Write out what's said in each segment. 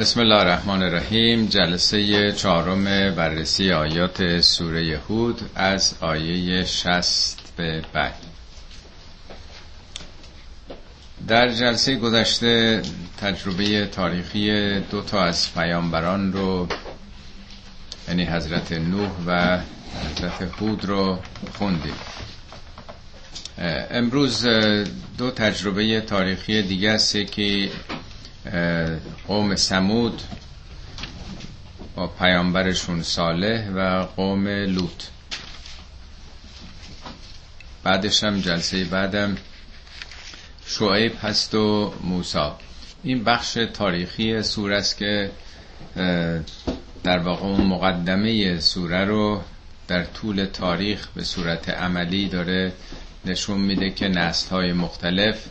بسم الله الرحمن الرحیم. جلسه چهارم بررسی آیات سوره هود از آیه 60 به بعد. در جلسه گذشته تجربه تاریخی دو تا از پیامبران رو یعنی حضرت نوح و حضرت هود رو خوندیم. امروز دو تجربه تاریخی دیگه است که قوم سمود با پیامبرشون صالح و قوم لوط. بعدش هم جلسه بعدم شعیب هست و موسا این بخش تاریخی سوره است که در واقع اون مقدمه سوره رو در طول تاریخ به صورت عملی داره نشون میده که نسل های مختلف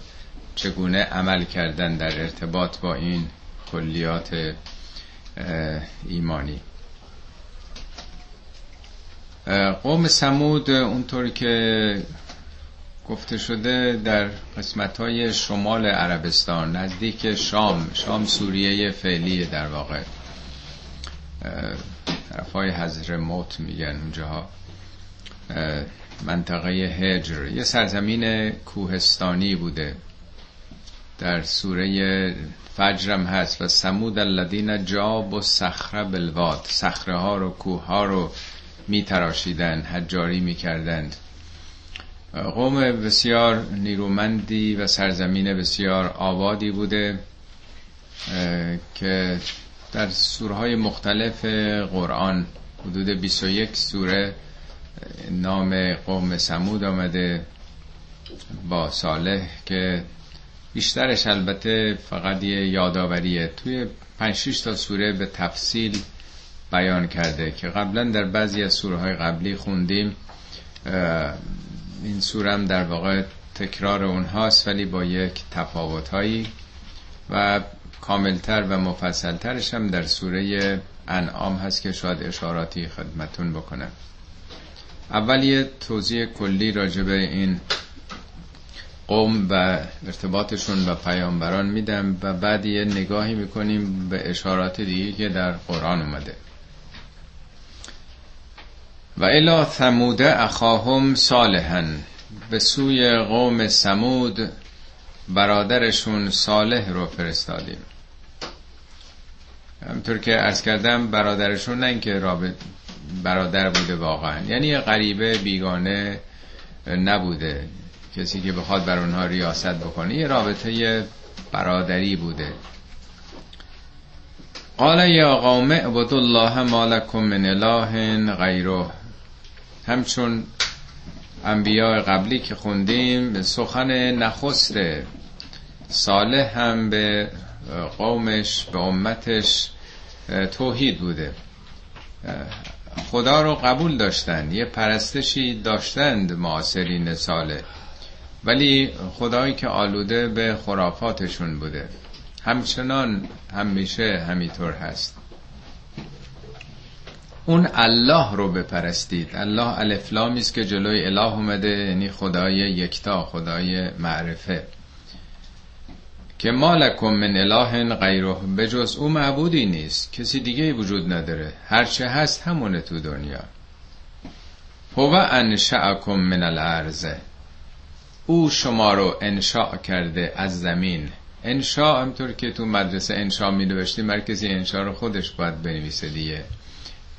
چگونه عمل کردن در ارتباط با این کلیات ایمانی؟ قوم سمود اونطوری که گفته شده در قسمت های شمال عربستان نزدیک شام شام سوریه فعلی در واقع. طرف های حضر موت میگن اونجاها. منطقه هجر. یه سرزمین کوهستانی بوده. در سوره فجرم هست و سمود الذین جاب و صخره بلواد صخره ها رو کوه ها رو می تراشیدن حجاری می کردند قوم بسیار نیرومندی و سرزمین بسیار آبادی بوده که در سوره های مختلف قرآن حدود 21 سوره نام قوم سمود آمده با صالح که بیشترش البته فقط یه یادآوریه. توی 5 تا سوره به تفصیل بیان کرده که قبلا در بعضی از سوره های قبلی خوندیم. این سوره هم در واقع تکرار اونهاست ولی با یک تفاوت هایی و کاملتر و مفصلترش هم در سوره انعام هست که شاید اشاراتی خدمتون بکنم. اول توضیح کلی راجع به این قوم و ارتباطشون و پیامبران میدم و بعد یه نگاهی می‌کنیم به اشارات دیگه که در قرآن اومده. و الا ثمود اخاهم صالحا. به سوی قوم سمود برادرشون صالح رو فرستادیم. همطور که ارز کردم برادرشون نه اینکه رابط برادر بوده واقعا. یعنی یه غریبه بیگانه نبوده. کسی که بخواد بر اونها ریاست بکنه یه رابطه برادری بوده. قال یا قوم اعبدوا الله ما لكم من اله غیره. همچون انبیاء قبلی که خوندیم سخن نخست صالح هم به قومش به امتش توحید بوده. خدا رو قبول داشتن یه پرستشی داشتند معاصرین صالح. ولی خدایی که آلوده به خرافاتشون بوده. همچنان همیشه همینطور هست. اون الله رو بپرستید. الله الافلامی است که جلوی اله اومده یعنی خدای یکتا خدای معرفه. که مالکم من اله غیره به جز او معبودی نیست. کسی دیگه وجود نداره. هرچه هست همونه تو دنیا. هو انشأکم من الارض. او شما رو انشاء کرده از زمین. انشاء همطور که تو مدرسه انشاء می نوشتی مرکزی انشاء رو خودش باید بنویسه دیگه.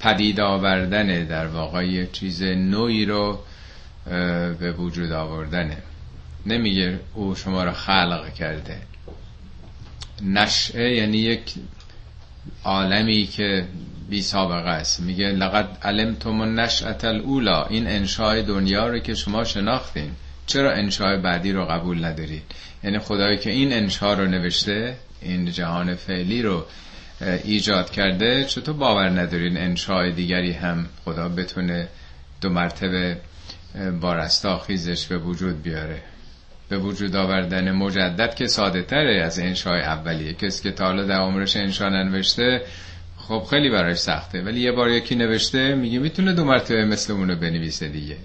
پدید آوردن در واقع چیز نوعی رو به وجود آوردنه نمیگه او شما رو خلق کرده. نشعه یعنی یک عالمی که بی سابقه است. میگه لقد علمتم النشأة الاولا این انشاء دنیا رو که شما شناختین. چرا انشاء بعدی رو قبول ندارید یعنی خدایی که این انشاء رو نوشته این جهان فعلی رو ایجاد کرده چطور باور ندارین انشاء دیگری هم خدا بتونه دو مرتبه با رستاخیزش به وجود بیاره؟ به وجود آوردن مجدد که ساده تره از انشاء اولیه. کسی که تا حالا در عمرش انشاء ننوشته خب خیلی براش سخته. ولی یه بار یکی نوشته میگه می‌تونه دو مرتبه مثل اونو بنویسه دیگه.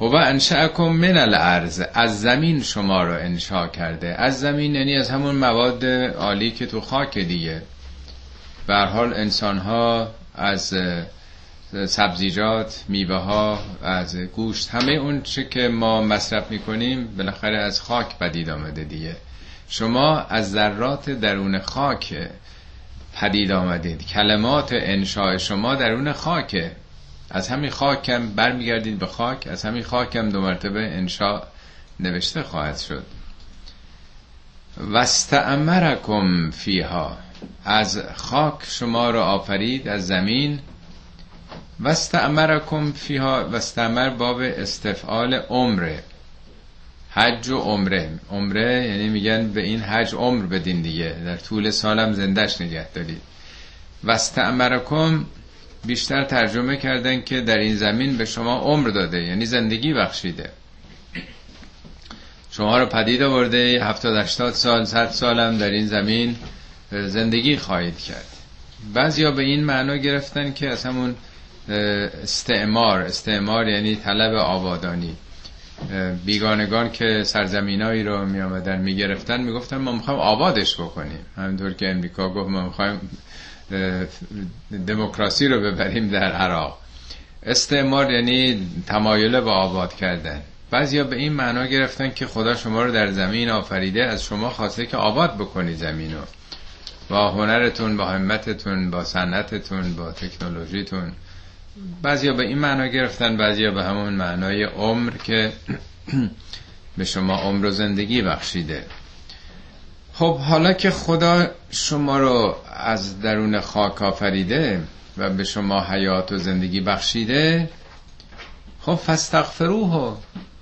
هو انشأکم من الارض از زمین شما رو انشا کرده. از زمین یعنی از همون مواد عالی که تو خاک دیگه. به حال انسان ها از سبزیجات میوه ها از گوشت همه اون چه که ما مصرف می‌کنیم بالاخره از خاک پدید آمده دیگه. شما از ذرات درون خاک پدید آمدید. کلمات انشاء شما درون خاکه. از همین خاکم برمیگردید به خاک از همین خاکم دو مرتبه انشاء نوشته خواهد شد. وستعمرکم فیها از خاک شما را آفرید از زمین. وستعمرکم فیها وستعمر باب استفعال عمره حج و عمره. عمره یعنی میگن به این حج عمر بدین دیگه در طول سالم زندش نگه دارید. وستعمرکم بیشتر ترجمه کردن که در این زمین به شما عمر داده یعنی زندگی بخشیده. شما رو پدید آورده 70 80 سال 100 سالم در این زمین زندگی خواهید کرد. بعضیا به این معنا گرفتن که از همون استعمار استعمار یعنی طلب آبادانی. بیگانگان که سرزمینایی رو می آمدن می گرفتن می گفتن ما می‌خوایم آبادش بکنیم. همینطور که امریکا گفت ما می‌خوایم دموکراسی رو ببریم در عراق. استعمار یعنی تمایل به آباد کردن. بعضیا به این معنا گرفتن که خدا شما رو در زمین آفریده از شما خواسته که آباد بکنی زمین رو. با هنرتون با همتتون با صنعتتون با تکنولوژیتون. بعضیا به این معنا گرفتن بعضیا به همون معنای عمر که به شما عمر و زندگی بخشیده. خب حالا که خدا شما رو از درون خاک آفریده و به شما حیات و زندگی بخشیده خب فستغفروه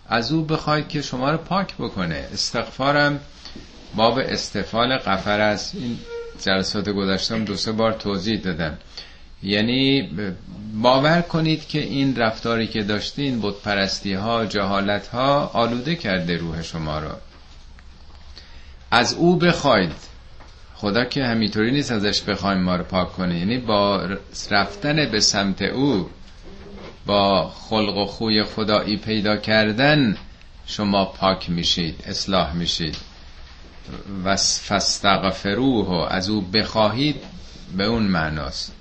از او بخواید که شما رو پاک بکنه. استغفارم باب استفال قفر است. این جلسات گذاشتم دو سه بار توضیح دادم. یعنی باور کنید که این رفتاری که داشتین بود پرستی ها جهالت ها آلوده کرده روح شما رو. از او بخواید. خدا که همینطوری نیست ازش بخوایم ما رو پاک کنه. یعنی با رفتن به سمت او با خلق و خوی خدایی پیدا کردن شما پاک میشید اصلاح میشید. و فستغفروه از او بخواهید به اون معناست.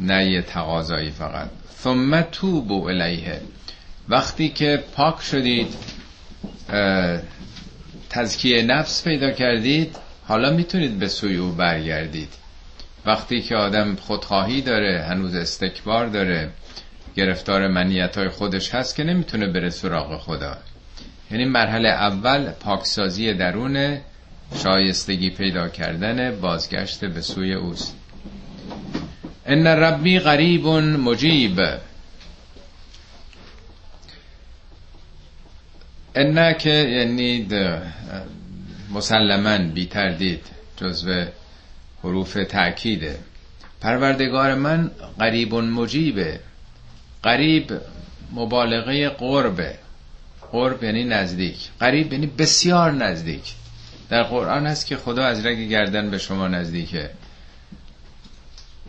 نه یه تقاضایی فقط. ثم توبو الیه. وقتی که پاک شدید تزکیه نفس پیدا کردید حالا می‌تونید به سوی او برگردید. وقتی که آدم خودخواهی داره هنوز استکبار داره گرفتار منیت های خودش هست که نمی‌تونه بره سراغ خدا. یعنی مرحله اول پاکسازی درون شایستگی پیدا کردن بازگشت به سوی اوست. ان ربی قریب مجیب ان که یعنی مسلما بی تردید جزو حروف تأکیده. پروردگار من قریب مجیبه. قریب مبالغه قربه. قرب یعنی نزدیک. قریب یعنی بسیار نزدیک. در قرآن هست که خدا از رگ گردن به شما نزدیکه.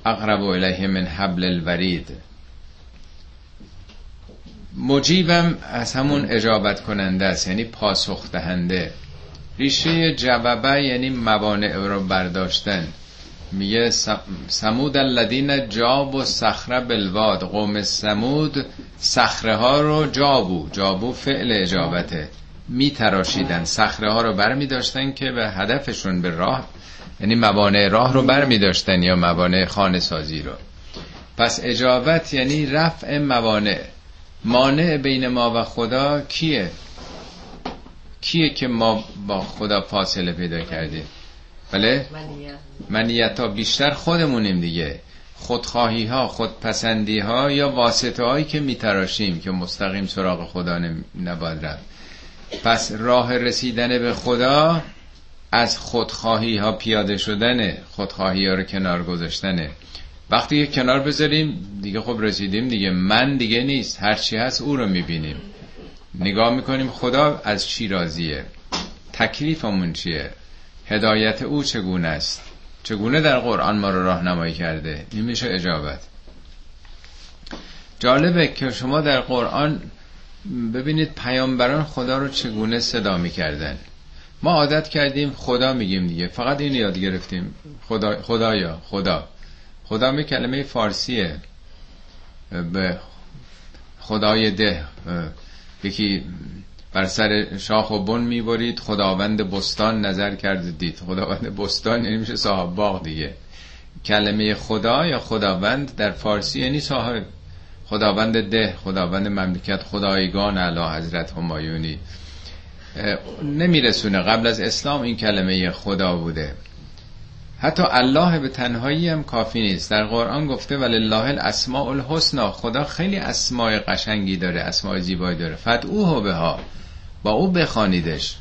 اقرب الیه من حبل الورید. مجیبم از همون اجابت کننده است یعنی پاسخ دهنده. ریشه جوابه یعنی موانع رو برداشتن. میگه سمود الذین جاب و صخره بلواد قوم سمود صخره ها رو جابو جابو فعل اجابته. میتراشیدن صخره ها رو بر می داشتن که به هدفشون به راه یعنی موانع راه رو بر می داشتن یا موانع خانه سازی رو. پس اجابت یعنی رفع موانع. مانع بین ما و خدا کیه؟ کیه که ما با خدا فاصله پیدا کردیم؟ بله؟ منیت. ها بیشتر خودمونیم دیگه. خودخواهی ها خودپسندی ها یا واسطه هایی که میتراشیم که مستقیم سراغ خدا نباید رفت. پس راه رسیدن به خدا از خودخواهی ها پیاده شدنه. خودخواهی ها رو کنار گذاشتنه. وقتی که کنار بذاریم دیگه خب رسیدیم دیگه. من دیگه نیست. هرچی هست او رو می‌بینیم. نگاه می‌کنیم خدا از چی راضیه؟ تکلیفمون چیه؟ هدایت او چگونه است؟ چگونه در قرآن ما رو راهنمایی کرده؟ این میشه اجابت. جالبه که شما در قرآن ببینید پیامبران خدا رو چگونه صدا می‌کردن. ما عادت کردیم خدا میگیم دیگه. فقط این یاد گرفتیم. خدا خدایا خدا. خدا می کلمه فارسیه. به خدای ده. یکی بر سر شاخ و بن می‌برید خداوند بستان نظر کرده دید. خداوند بستان یعنی میشه صاحب باغ دیگه. کلمه خدا یا خداوند در فارسی یعنی صاحب خداوند ده خداوند مملکت خدایگان علا حضرت همایونی. نمیرسونه. قبل از اسلام این کلمه خدا بوده. حتی الله به تنهایی هم کافی نیست. در قرآن گفته ولله الاسماء الحسنا خدا خیلی اسماء قشنگی داره اسماء زیبایی داره. فتعوه به ها با او بخوانیدش.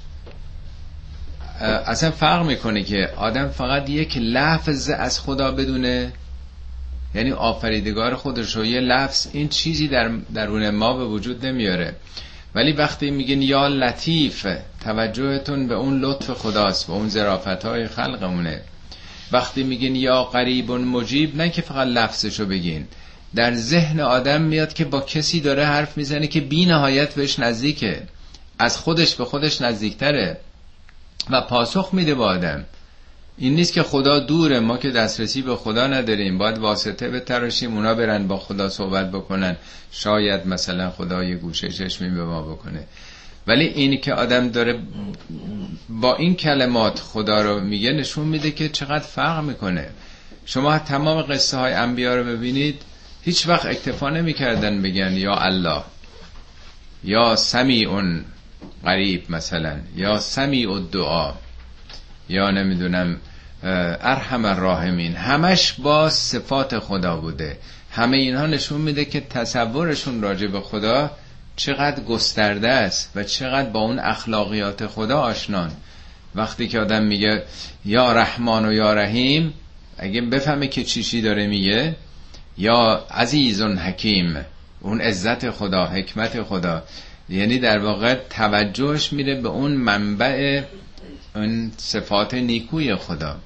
اصلا فرق می‌کنه که آدم فقط یک لفظ از خدا بدونه یعنی آفریدگار خودش رو یه لفظ این چیزی در درون ما به وجود نمیاره. ولی وقتی میگین یا لطیف توجهتون به اون لطف خداست به اون زرافت های خلقمونه. وقتی میگین یا قریب مجیب نه که فقط لفظشو بگین. در ذهن آدم میاد که با کسی داره حرف می‌زنه که بی نهایت بهش نزدیکه. از خودش به خودش نزدیکتره و پاسخ میده با آدم. این نیست که خدا دوره ما که دسترسی به خدا نداریم. باید واسطه به تراشیم اونا برن با خدا صحبت بکنن. شاید مثلا خدا یه گوشه چشمی به ما بکنه. ولی این که آدم داره با این کلمات خدا رو میگه نشون میده که چقدر فرق می‌کنه. شما تمام قصه های انبیا رو ببینید هیچ وقت اکتفا نمی‌کردن بگن یا الله یا سمیع قریب مثلا یا سمیع دعا یا نمی‌دونم ارحم الراحمین. همش با صفات خدا بوده. همه اینها نشون میده که تصورشون راجع به خدا چقدر گسترده است و چقدر با اون اخلاقیات خدا آشنان. وقتی که آدم میگه یا رحمان و یا رحیم اگه بفهمه که چیشی داره میگه یا عزیز حکیم اون عزت خدا حکمت خدا. یعنی در واقع توجهش میره به اون منبع اون صفات نیکوی خدا.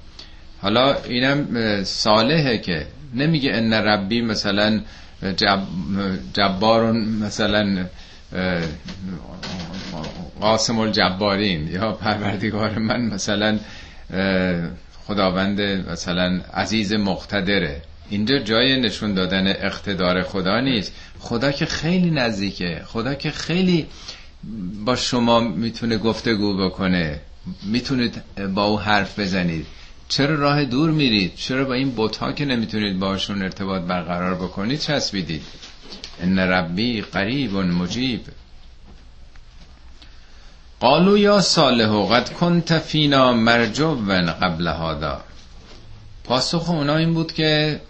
حالا اینم صالحه که نمیگه ان ربی مثلا جب جبارون مثلا قاسم الجبارین یا پروردگار من مثلا خداوند مثلا عزیز مقتدره. اینجا جای نشون دادن اقتدار خدا نیست. خدا که خیلی نزدیکه. خدا که خیلی با شما می‌تونه گفتگو بکنه. می‌تونید با او حرف بزنید. چرا راه دور میرید؟ چرا با این بوت که نمی‌تونید باشون ارتباط برقرار بکنید چسبیدید؟ ان ربی قریب مجیب. قالو یا صالح قد کنت فینا مرجو قبل هادا پاسخ اونا این بود که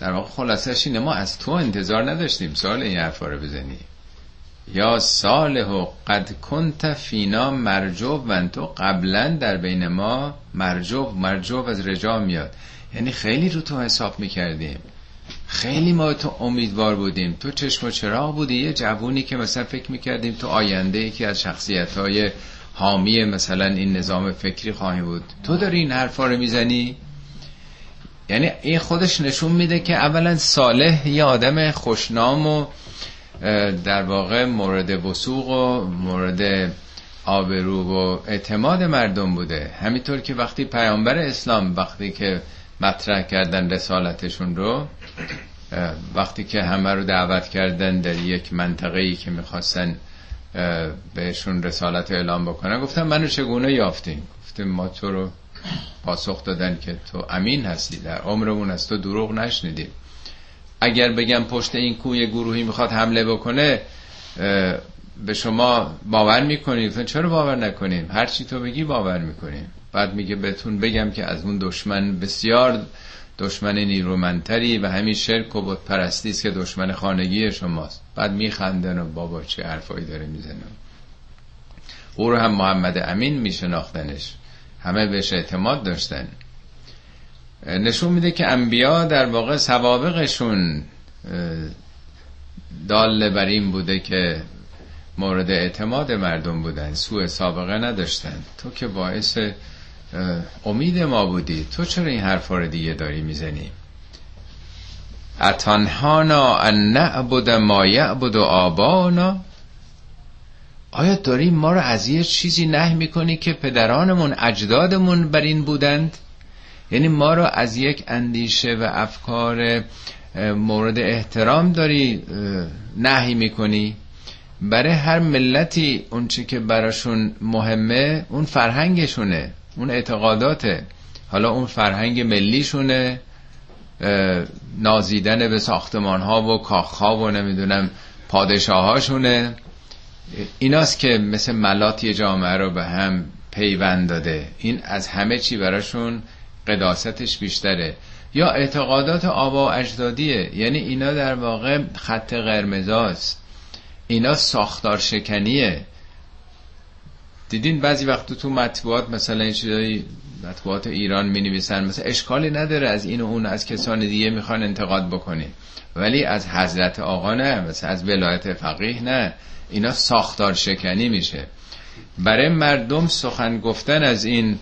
در واقع خلاصش اینه ما از تو انتظار نداشتیم سال این حرفا رو بزنی. یا صالح قد کنت فینا مرجو و تو قبلا در بین ما مرجو مرجو از رجا میاد. یعنی خیلی رو تو حساب می‌کردیم. خیلی ما تو امیدوار بودیم. تو چشم و چراغ بودی. یه جوونی که مثلا فکر می‌کردیم تو آینده یکی از شخصیت های حامی مثلا این نظام فکری خواهی بود. تو داری این حرفا رو می‌زنی؟ یعنی این خودش نشون میده که اولا صالح یه آدم خوشنام و در واقع مورد وسوق و مورد آبرو و اعتماد مردم بوده. همینطور که وقتی پیامبر اسلام وقتی که مطرح کردن رسالتشون رو وقتی که همه رو دعوت کردن در یک منطقه ای که می‌خواستن بهشون رسالت اعلام بکنن گفتن منو چگونه یافتین؟ گفتیم ما تو رو پاسخ دادن که تو امین هستی در عمرمون از تو دروغ نشنیدیم. اگر بگم پشت این کوی گروهی می‌خواد حمله بکنه به شما باور می‌کنید چرا باور نکنیم؟ هر چی تو بگی باور می‌کنیم. بعد میگه بهتون بگم که از اون دشمن بسیار دشمن نیرومندتری و همین شرک و بت پرستی است که دشمن خانگی شماست. بعد میخندن و بابا چه حرفایی داره می‌زنه. او رو هم محمد امین میشناختنش. همه بهش اعتماد داشتن. نشون میده که انبیا در واقع سوابقشون دال بر این بوده که مورد اعتماد مردم بودن. سوء سابقه نداشتن. تو که باعث امید ما بودی. تو چرا این حرفا رو دیگه داری می‌زنی؟ اتنهانا ان نعبد ما یعبد آبانا؟ آیا داری ما رو از یه چیزی نه می‌کنی که پدرانمون اجدادمون بر این بودند؟ یعنی ما رو از یک اندیشه و افکار مورد احترام داری نهی می‌کنی؟ برای هر ملتی اونچه که براشون مهمه اون فرهنگشونه. اون اعتقاداته. حالا اون فرهنگ ملیشونه نازیدن به ساختمان ها و کاخ ها و نمی‌دونم پادشاه هاشونه ایناست که مثل ملات یه جامعه رو به هم پیوند داده. این از همه چی براشون قداستش بیشتره. یا اعتقادات آبا و اجدادیه. یعنی اینا در واقع خط قرمزاست. اینا ساختار شکنیه دیدین بعضی وقت تو مطبوعات مثلا این چیزایی مطبوعات ایران می نویسن مثلا اشکالی نداره از این و اون از کسان دیگه می‌خوان انتقاد بکنی. ولی از حضرت آقا نه مثلا از ولایت فقیه نه. اینا ساختار شکنی میشه. برای مردم سخن گفتن از این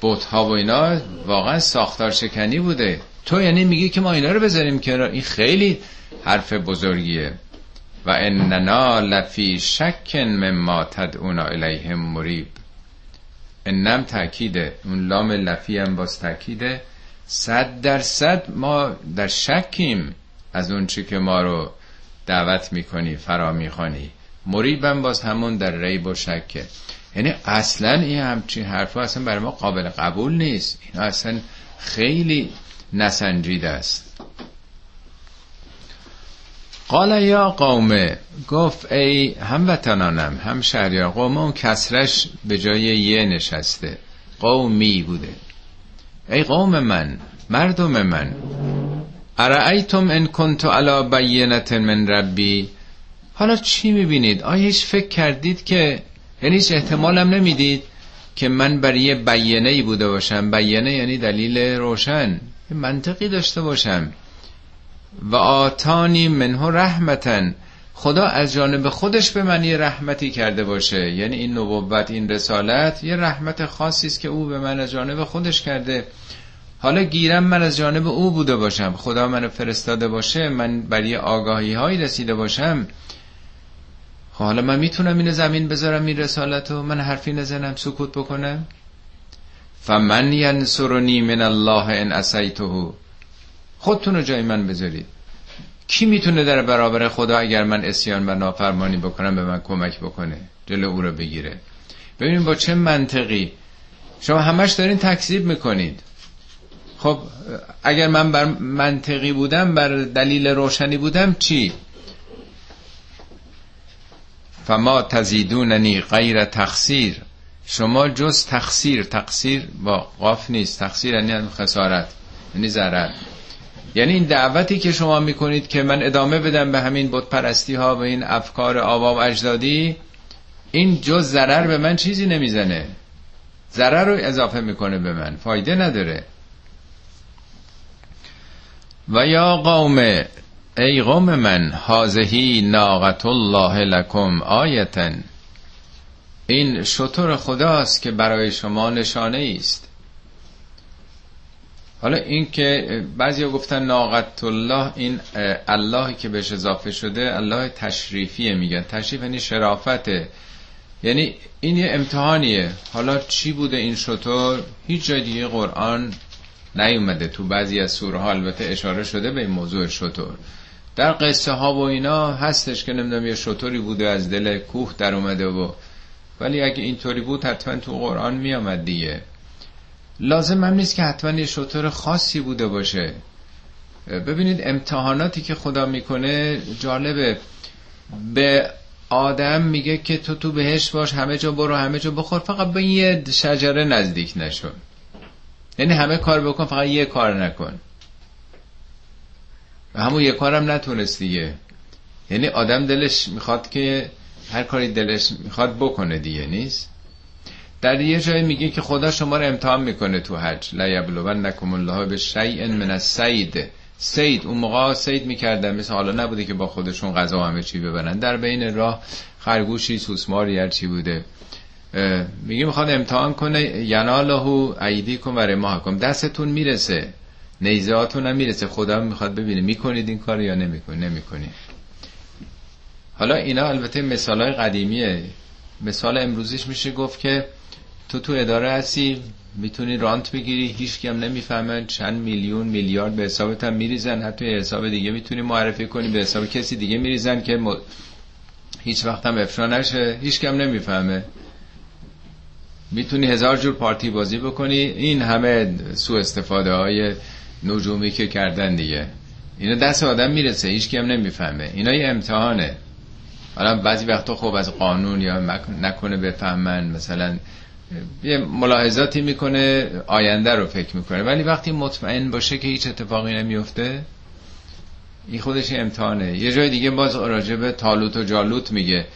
بوت ها و اینا واقعا ساختار شکنی بوده. تو یعنی میگی که ما اینا رو بذاریم که این خیلی حرف بزرگیه. و اننا لفی شک مما تدعونا الیهم مریب. انم تاکیده اون لام لفی هم باز تاکیده صد درصد ما در شکیم از اون چی که ما رو دعوت می‌کنی فرا می‌خوانی. مریبم باز همون در ریب و شکه. یعنی اصلا این همچین حرفا اصلا برای ما قابل قبول نیست. این اصلا خیلی نسنجیده است. قال یا قومه گفت ای هموطنانم هم شهریار قوم اون کسرش به جای یه نشسته قومی بوده. ای قوم من مردم من ارائیتم ان کنتو علا بینت من ربی؟ حالا چی می‌بینید؟ آیا هیچ فکر کردید که یعنی هیچ احتمالم نمی‌دید که من برای یه بیانه بوده باشم. بیانه یعنی دلیل روشن منطقی داشته باشم. و آتانی منه رحمتن. خدا از جانب خودش به من یه رحمتی کرده باشه. یعنی این نبوت این رسالت یه رحمت خاصی است که او به من از جانب خودش کرده. حالا گیرم من از جانب او بوده باشم. خدا منو فرستاده باشه من برای آگاهی هایی رسیده باشم. خب حالا من می‌تونم این زمین بذارم این رسالت و من حرفی نزنم سکوت بکنم؟ فمن ینصرنی من الله ان اسیته خودتون رو جای من بذارید. کی می‌تونه در برابر خدا اگر من اسیان و نافرمانی بکنم به من کمک بکنه؟ جلو او رو بگیره. ببینید با چه منطقی. شما همش دارین تکذیب می‌کنید. خب اگر من بر منطقی بودم بر دلیل روشنی بودم چی؟ فما تزیدوننی غیر تقصیر شما جز تقصیر تقصیر با قاف نیست. تقصیر یعنی خسارت یعنی ضرر. یعنی این دعوتی که شما می‌کنید که من ادامه بدم به همین بت پرستی ها و این افکار آبا و اجدادی این جز ضرر به من چیزی نمی‌زنه. ضرر رو اضافه می‌کنه به من فایده نداره. و یا قوم ای قوم من حاضهی ناقت الله لکم آیتن. این شطور خداست که برای شما نشانه است حالا این که بعضی گفتن ناقت الله این اللهی که بهش اضافه شده الله تشریفیه میگن. تشریف یعنی شرافته. یعنی این یه امتحانیه. حالا چی بوده این شطور؟ هیچ جای دیگه قرآن نیومده. تو بعضی از سوره ها البته اشاره شده به این موضوع شطور. در قصه ها و اینا هستش که نمی‌دونم یه شطوری بوده از دل کوه در اومده و ولی اگه اینطوری بود حتما تو قرآن میامد دیگه. لازم هم نیست که حتما یه شطور خاصی بوده باشه. ببینید امتحاناتی که خدا می‌کنه جالبه به آدم میگه که تو تو بهش باش همه جا برو همه جا بخور. فقط به یه شجره نزدیک نشو. یعنی همه کار بکن فقط یه کار نکن. و همون یه کارم نتونست دیگه. یعنی آدم دلش می‌خواد که هر کاری دلش می‌خواد بکنه دیگه نیست؟ در یه جای میگه که خدا شما رو امتحان می‌کنه تو حج. لا یبلون الله به شیء من السید. سید اون موقع سید می‌کردن. مثل حالا نبوده که با خودشون غذا همه چی ببرن. در بین راه خرگوشی سوسماری هر چی بوده. میگه می‌خواد امتحان کنه. ینالهو ایدی کن و رماحکم. دستتون می‌رسه. نیزهاتون هم می‌رسه. خدا می‌خواد ببینه می‌کنید این کار یا نمی‌کنید. نمی‌کنید. حالا اینا البته مثال های قدیمیه. مثال امروزیش میشه گفت که تو تو اداره هستی می‌تونی رانت بگیری هیچ کم نمی‌فهمن چند میلیون میلیارد به حسابت هم میریزن. حتی حساب دیگه می‌تونی معرفی کنی به حساب کسی دیگه میریزن که هیچ وقت هم افشا نشه. هیچ کم نمی‌فهمه. می‌تونی هزار جور پارتی بازی بکنی. این همه سو استفاده های نجومی که کردن دیگه. اینا دست آدم می‌رسه هیچ کم نمی‌فهمه. اینا یه امتحانه. حالا بعضی وقتا خوب از قانون یا نکنه بفهمن. مثلا یه ملاحظاتی می‌کنه آینده رو فکر می‌کنه. ولی وقتی مطمئن باشه که هیچ اتفاقی نمیفته این خودش امتحانه. یه جای دیگه باز راجب تالوت و جالوت میگه.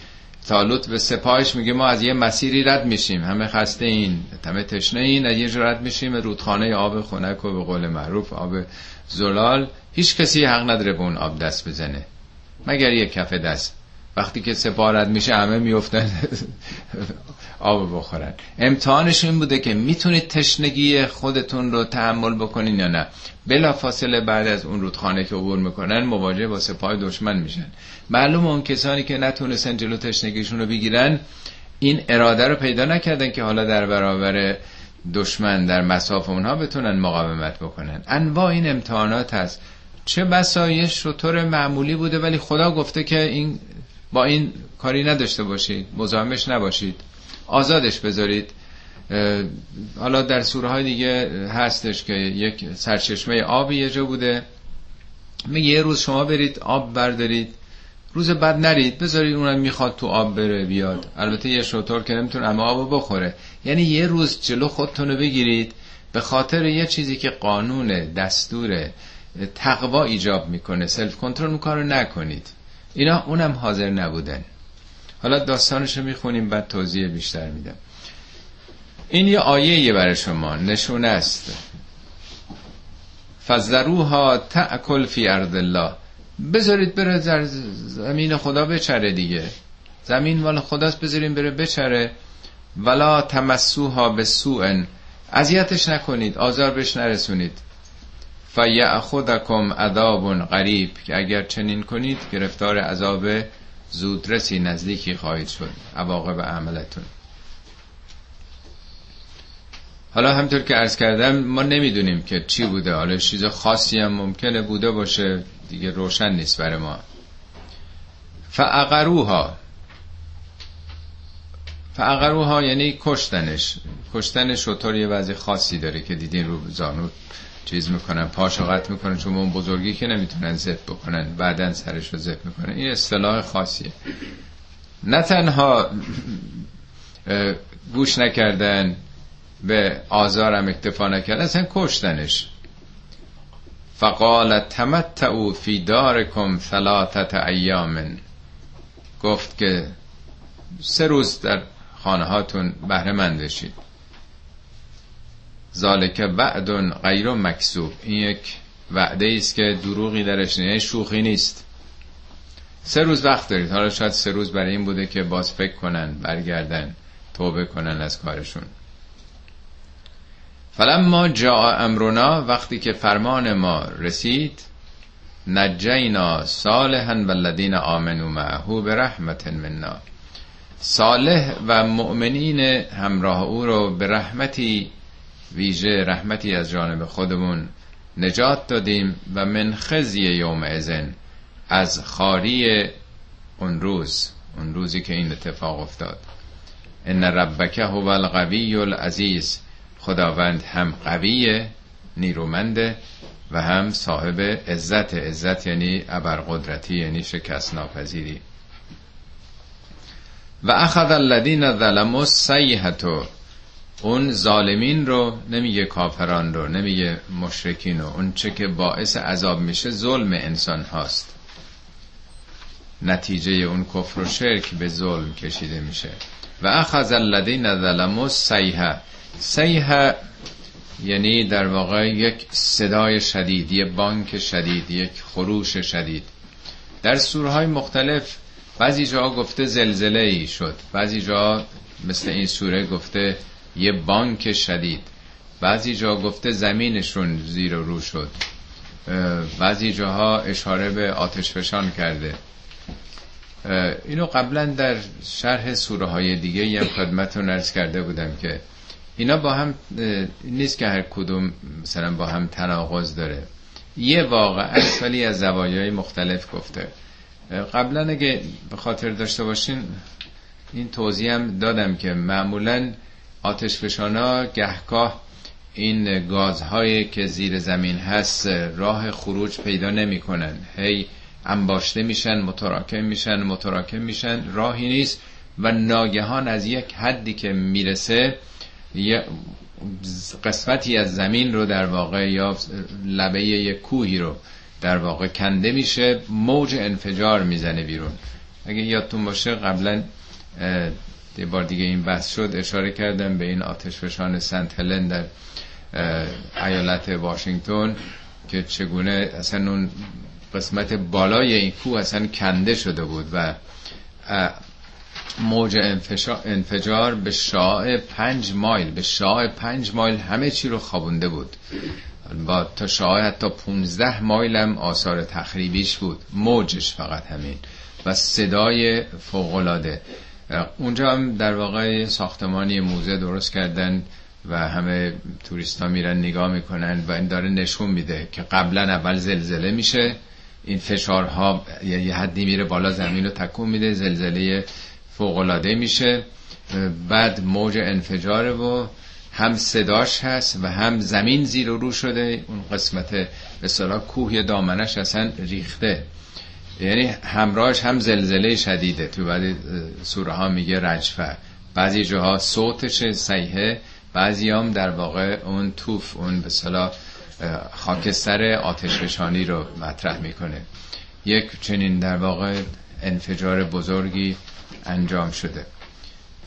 تالوت به سپاهش میگه ما از یه مسیری رد میشیم. همه خسته این همه تشنه این از یه رد میشیم. رودخانه آب خنک و به قول معروف آب زلال. هیچ کسی حق نداره به اون آب دست بزنه. مگر یه کف دست. وقتی که سپارت میشه همه میفتن آب بخورن. امتحانش این بوده که می‌تونید تشنگی خودتون رو تحمل بکنین یا نه. بلا فاصله بعد از اون رودخانه که عبور می‌کنن مواجه با سپاه دشمن میشن. معلوم اون کسانی که نتونستن جلو تشنگیشون رو بگیرن این اراده رو پیدا نکردن که حالا در برابر دشمن در مساف اونها بتونن مقاومت بکنن. انواع این امتحانات هست. چه بسایش شطور معمولی بوده ولی خدا گفته که این با این کاری نداشته باشید مزاحمش نباشید. آزادش بذارید. حالا در سوره های دیگه هستش که یک سرچشمه آبی یه جا بوده. میگه یه روز شما برید آب بردارید. روز بعد نرید بذارید اونم می‌خواد تو آب بره بیاد. البته یه شطور که نمی‌تونه اما آب بخوره. یعنی یه روز جلو خودتون رو بگیرید. به خاطر یه چیزی که قانون دستور تقوا ایجاب می‌کنه. سلف کنترل کارو نکنید. اینا اونم حاضر نبودن. حالا داستانش رو می‌خونیم بعد توضیح بیشتر میدم. این یه آیه یه برای شما نشونه است. فزروها تأکل فی ارض الله. بذارید بره زمین خدا بچره دیگه. زمین والا خداست بذاریم بره بچره. ولا تمسوها به سوء اذیتش نکنید آزار بهش نرسونید. فیأخذکم عذاب قریب که اگر چنین کنید گرفتار عذاب زودرسی نزدیکی خواهید شد. عواقب عملتون. حالا همطور که عرض کردم ما نمی‌دونیم که چی بوده. حالا چیز خاصی هم ممکنه بوده باشه دیگه روشن نیست برای ما. فعقروها فعقروها یعنی کشتنش. کشتن شطور یه وضع خاصی داره که دیدین رو زانو. چیز می‌کنن پاشو می‌کنن چون اون بزرگی که نمی‌تونن زد بکنن بعدا سرش رو زد می‌کنن. این اصطلاح خاصیه. نه تنها گوش نکردن به آزارم اکتفا نکردن اصلا کشتنش. فقال تمتعو فی دارکم ثلاثت ایام. گفت که سه روز در خانه هاتون بهره مند بشید. ذالک وعد غیر مکسوب. این یک وعده است که دروغی درش نیست شوخی نیست. سه روز وقت دارید. حالا شاید سه روز برای این بوده که باز فکر کنن برگردن توبه کنن از کارشون. فلما جا امرونا وقتی که فرمان ما رسید نجینا صالحا والذین آمنوا معه به رحمت منا. صالح و مؤمنین همراه او رو به رحمتی ویژه رحمتی از جانب خودمون نجات دادیم و من خزی یوم ازن از خاری اون روز اون روزی که این اتفاق افتاد. ان ربک هو القوی العزیز خداوند هم قویه نیرومنده و هم صاحب عزت. عزت یعنی ابرقدرتی یعنی شکست ناپذیری و اخذ الذین ظلموا سیحتو اون ظالمین رو نمیگه کافران رو نمیگه مشرکین رو. اون چه که باعث عذاب میشه ظلم انسان هاست. نتیجه اون کفر و شرک به ظلم کشیده میشه. و اخذ الذین ظلموا سیحه سیحه یعنی در واقع یک صدای شدید یک بانک شدید یک خروش شدید. در سورهای مختلف بعضی جا گفته زلزله ای شد. بعضی جا مثل این سوره گفته یه بانک شدید. بعضی جا گفته زمینشون زیر و رو شد. بعضی جاها اشاره به آتش فشان کرده. اینو قبلا در شرح سوره های دیگه یم خدمتون ارز کرده بودم که اینا با هم نیست که هر کدوم مثلا با هم تناقض داره. یه واقع ولی از زوایای مختلف گفته. قبلا اگه به خاطر داشته باشین این توضیح هم دادم که معمولا آتش فشانا گهگاه این گازهایی که زیر زمین هست راه خروج پیدا نمی‌کنن. هی انباشته میشن متراکم میشن متراکم میشن. راهی نیست و ناگهان از یک حدی که می‌رسه قسمتی از زمین رو در واقع یا لبه یک کوهی رو در واقع کنده میشه. موج انفجار می‌زنه بیرون. اگه یادتون باشه قبلا یه بار دیگه این بحث شد اشاره کردم به این آتش فشان سنت هلن در ایالت واشنگتن که چگونه اصلا اون قسمت بالای این کوه اصلا کنده شده بود و موج انفجار به شاع پنج مایل به شاع پنج مایل همه چی رو خوابونده بود. با تا شاع حتی پونزده مایل هم آثار تخریبیش بود. موجش فقط همین. و صدای فوقلاده اونجا هم در واقع ساختمانی موزه درست کردن و همه توریستا میرن نگاه می‌کنن و این داره نشون میده که قبلا اول زلزله میشه. این فشارها یه حدی میره بالا زمین رو تکون میده زلزله فوقلاده میشه. بعد موج انفجاره و هم صداش هست و هم زمین زیر و رو شده. اون قسمت به کوه دامنش اصلا ریخته. یعنی همراهش هم زلزله شدیده. تو بعد سوره ها میگه رجفه. بعضی جاها صوتش سیحه بعضی هم در واقع اون توف اون به صلاح خاکستر آتش رو مطرح می‌کنه. یک چنین در واقع انفجار بزرگی انجام شده.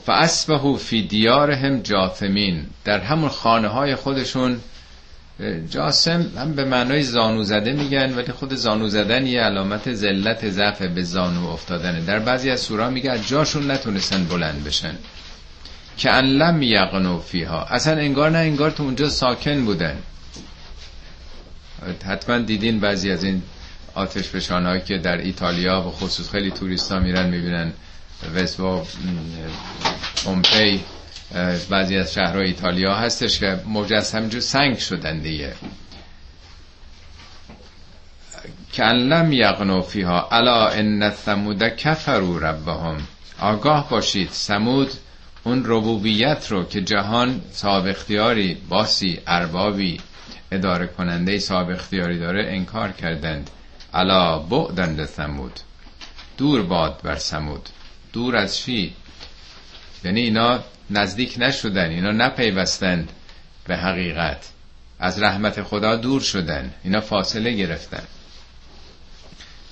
فاسبهو فی دیارهم جاثمین. در همون خانه های خودشون جاسم هم به معنای زانو زده میگن ولی خود زانو زدن یه علامت ذلت ضعف به زانو افتادنه. در بعضی از سورا میگه جاشون نتونستن بلند بشن. که ان لم یقنو فیها. اصلا انگار نه انگار تو اونجا ساکن بودن. حتما دیدین بعضی از این آتش فشانهایی که در ایتالیا و خصوص خیلی توریستا میرن می‌بینن. وسوا پومپی. بعضی از شهرهای ایتالیا هستش که مجسم جو سنگ شدن دیگه کن لم یغنو فیها الا ان ثمود کفروا ربهم. آگاه باشید سمود اون ربوبیت رو که جهان صاحب اختیاری باسی اربابی اداره کننده صاحب اختیاری داره انکار کردند. الا بعدن ثمود دور باد بر سمود دور از چی؟ یعنی اینا نزدیک نشدن اینا نپیوستند به حقیقت. از رحمت خدا دور شدن اینا فاصله گرفتن.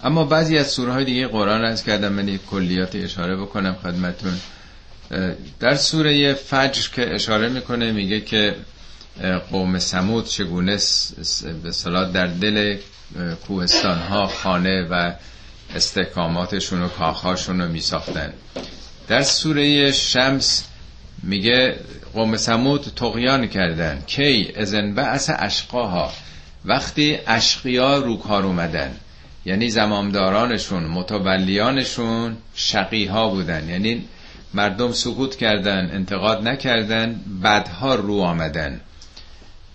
اما بعضی از سوره های دیگه قرآن از کردم من کلیات اشاره بکنم خدمتون. در سوره فجر که اشاره می‌کنه میگه که قوم سمود چگونه به صلاح در دل کوهستان ها خانه و استحکاماتشون و کاخهاشون رو میساختن. در سوره شمس میگه قوم سمود تقیان کردن. کی؟ ازن بعث اشقاها. وقتی اشقیا رو کار اومدن یعنی زمامدارانشون متولیانشون شقیها بودن. یعنی مردم سکوت کردن انتقاد نکردن بعدها رو آمدن.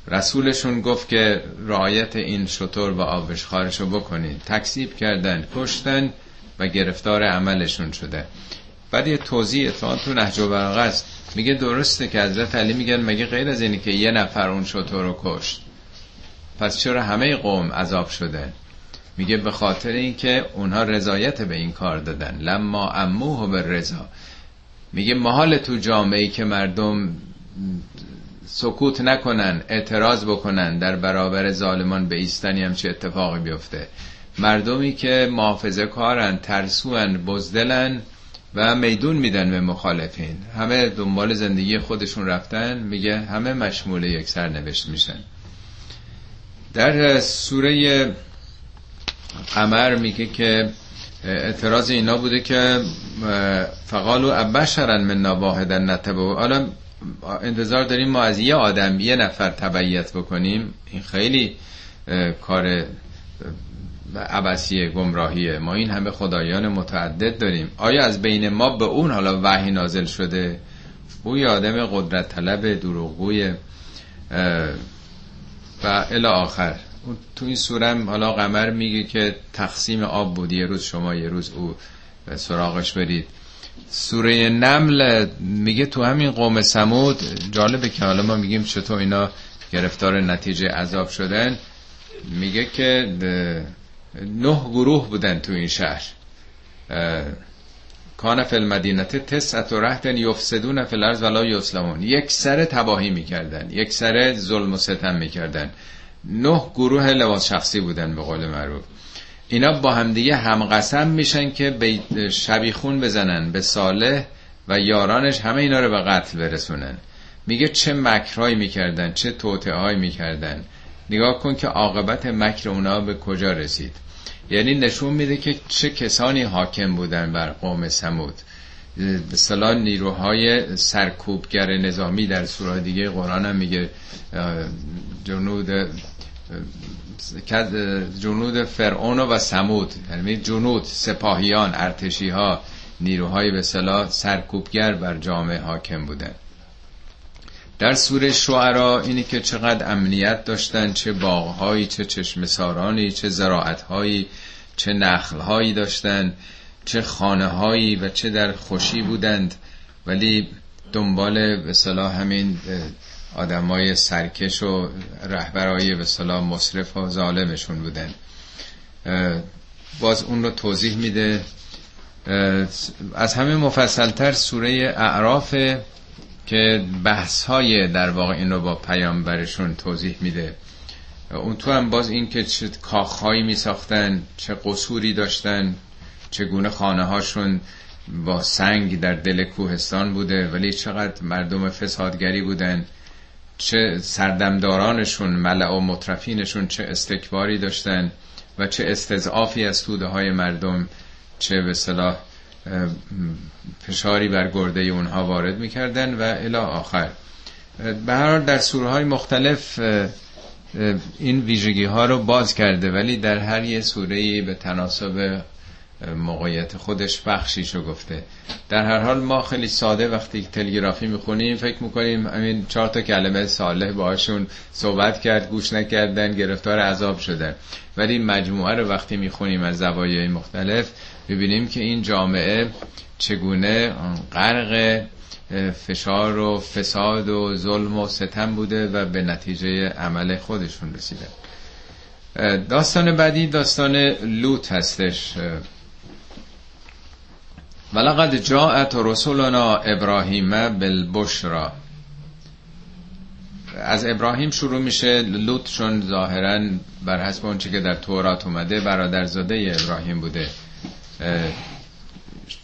رسولشون گفت که رعایت این شطور و آبشخارشو بکنین. تکسیب کردن کشتن و گرفتار عملشون شده. بعد یه توضیح اتفاقا تو نهج است. میگه درسته که حضرت علی میگن مگه غیر از اینی که یه نفر اون شطور رو کشت؟ پس چرا همه قوم عذاب شده؟ میگه به خاطر اینکه اونها رضایت به این کار دادن. لما اموه به رضا. میگه محال تو جامعه ای که مردم سکوت نکنن اعتراض بکنن در برابر ظالمان به ایستنی هم چه اتفاقی بیفته. مردمی که محافظه کارن ترسوان بزدلن و میدون میدن به مخالفین. همه دنبال زندگی خودشون رفتن میگه همه مشمول یک سرنوشت میشن. در سوره قمر میگه که اعتراض اینا بوده که فقالو ابشرن من واحدن نتبه حالا انتظار داریم ما از یه آدم یه نفر تبعیت بکنیم. این خیلی کار عبسی گمراهیه ما این همه خدایان متعدد داریم. آیا از بین ما به اون حالا وحی نازل شده؟ او یه آدم قدرت طلب دروغگوی و الی آخر. تو این سورم حالا قمر میگه که تقسیم آب بود یه روز شما یه روز او. سراغش برید. سوره نمل میگه تو همین قوم سمود جالبه که حالا ما میگیم چطور اینا گرفتار نتیجه عذاب شدن. میگه که نه گروه بودن تو این شهر. کان فی المدینه تسعت رهتن یفسدون فی الارض ولا یسلمون یک سر تباهی می‌کردن یک سر ظلم و ستم می‌کردن. نه گروه لباس شخصی بودن به قول معروف. اینا با همدیگه هم قسم میشن که به شبیخون بزنن به صالح و یارانش همه اینا رو به قتل برسونن. میگه چه مکرهایی می‌کردن چه توطعه می‌کردن. نگاه کن که عاقبت مکر اونا به کجا رسید. یعنی نشون میده که چه کسانی حاکم بودن بر قوم سمود صلاح نیروهای سرکوبگر نظامی در سوره دیگه قرآن هم میگه جنود جنود فرعون و سمود یعنی جنود سپاهیان ارتشی ها نیروهای به صلاح سرکوبگر بر جامعه حاکم بودن. در سوره شعرا اینی که چقدر امنیت داشتن چه باغهایی چه چشم سارانی چه زراعتهایی چه نخلهایی داشتن چه خانه هایی و چه در خوشی بودند. ولی دنبال به صلاح همین آدمای سرکش و رهبرای به صلاح مصرف و ظالمشون بودن. باز اون رو توضیح میده. از همه مفصلتر سوره اعراف که بحث های در واقع این رو با پیامبرشون توضیح میده. اون تو هم باز این که چه کاخهایی می ساختن چه قصوری داشتن چگونه خانه هاشون با سنگ در دل کوهستان بوده ولی چقدر مردم فسادگری بودن چه سردمدارانشون ملع و مطرفینشون چه استکباری داشتن و چه استضعافی از توده های مردم چه به صلاح فشاری بر گرده اونها وارد می‌کردن و الی آخر. به هر در سوره های مختلف این ویژگی ها رو باز کرده ولی در هر یه سوره به تناسب موقعیت خودش بخشیشو گفته. در هر حال ما خیلی ساده وقتی تلگرافی می‌خونیم فکر می‌کنیم همین چهار تا کلمه صالح باشون صحبت کرد گوش نکردن گرفتار عذاب شدن. ولی مجموعه رو وقتی می‌خونیم از زوایای مختلف ببینیم که این جامعه چگونه غرق فشار و فساد و ظلم و ستم بوده و به نتیجه عمل خودشون رسیده. داستان بعدی داستان لوط هستش. ولقد جاءت رسولنا ابراهیم بالبشرا از ابراهیم شروع میشه لوط چون ظاهرا بر حسب اونچه که در تورات اومده برادرزاده ابراهیم بوده.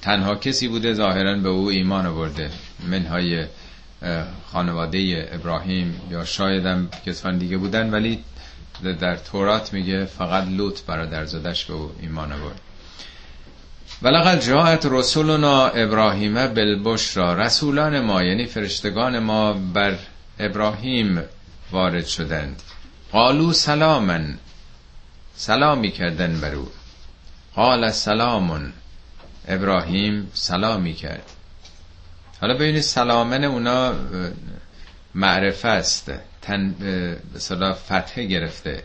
تنها کسی بوده ظاهرا به او ایمان آورده منهای خانواده ابراهیم یا شایدم کسان دیگه بودن ولی در تورات میگه فقط لوط برادرزادش به او ایمان آورد. ولقد جاءت رسولنا ابراهیم بالبشرا رسولان ما یعنی فرشتگان ما بر ابراهیم وارد شدند. قالو سلامن سلامی کردن بر او. قال سلامون ابراهیم سلامی کرد. حالا ببینید سلامن اونا معرفه است. تن به فتحه گرفته.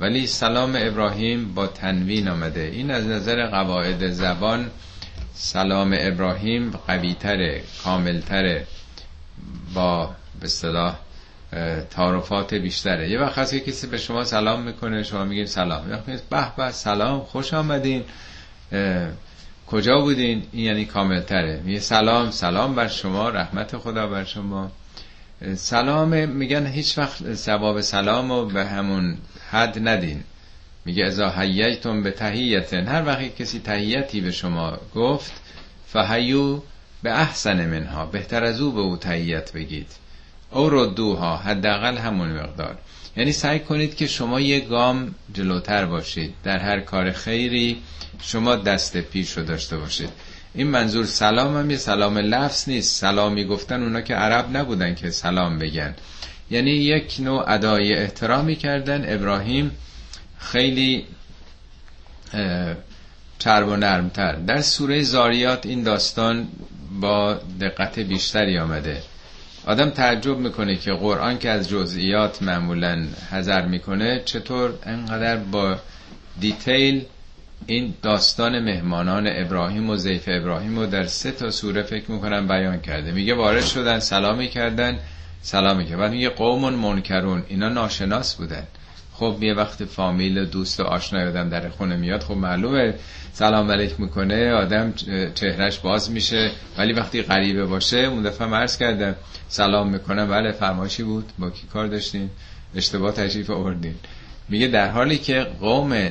ولی سلام ابراهیم با تنوین آمده. این از نظر قواعد زبان سلام ابراهیم قویتره کاملتره با به صلاح تعارفات بیشتره. یه وقت هست که کسی به شما سلام می‌کنه شما میگین سلام. به به سلام خوش آمدین. کجا بودین؟ این یعنی کاملتره. میگه سلام سلام بر شما رحمت خدا بر شما. سلام میگن هیچ وقت ثواب سلام رو به همون حد ندین. میگه ازا حییتون به تحییتن هر وقتی کسی تحییتی به شما گفت فهیو به احسن منها. بهتر از او به او تحییت بگید. او ردوها حداقل همون مقدار. یعنی سعی کنید که شما یه گام جلوتر باشید. در هر کار خیری شما دست پیش رو داشته باشید. این منظور سلام هم یه سلام لفظ نیست. سلامی گفتن اونا که عرب نبودن که سلام بگن. یعنی یک نوع ادای احترامی کردن. ابراهیم خیلی چرب و نرمتر. در سوره زاریات این داستان با دقت بیشتری آمده. آدم تعجب می‌کنه که قرآن که از جزئیات معمولا حذر می‌کنه چطور انقدر با دیتیل این داستان مهمانان ابراهیم و زیف ابراهیم رو در سه تا سوره فکر می‌کنم بیان کرده. میگه وارد شدن سلامی کردن سلامی کردن. بعد میگه قوم منکرون اینا ناشناس بودن. خب یه وقت فامیل دوست و آشنای آدم در خونه میاد. خب معلومه سلام علیک می‌کنه آدم چهرش باز میشه. ولی وقتی غریبه باشه اون دفعه مرز کردم سلام می‌کنم. بله فرماشی بود. با کی کار داشتین؟ اشتباه تشریف آوردین. میگه در حالی که قوم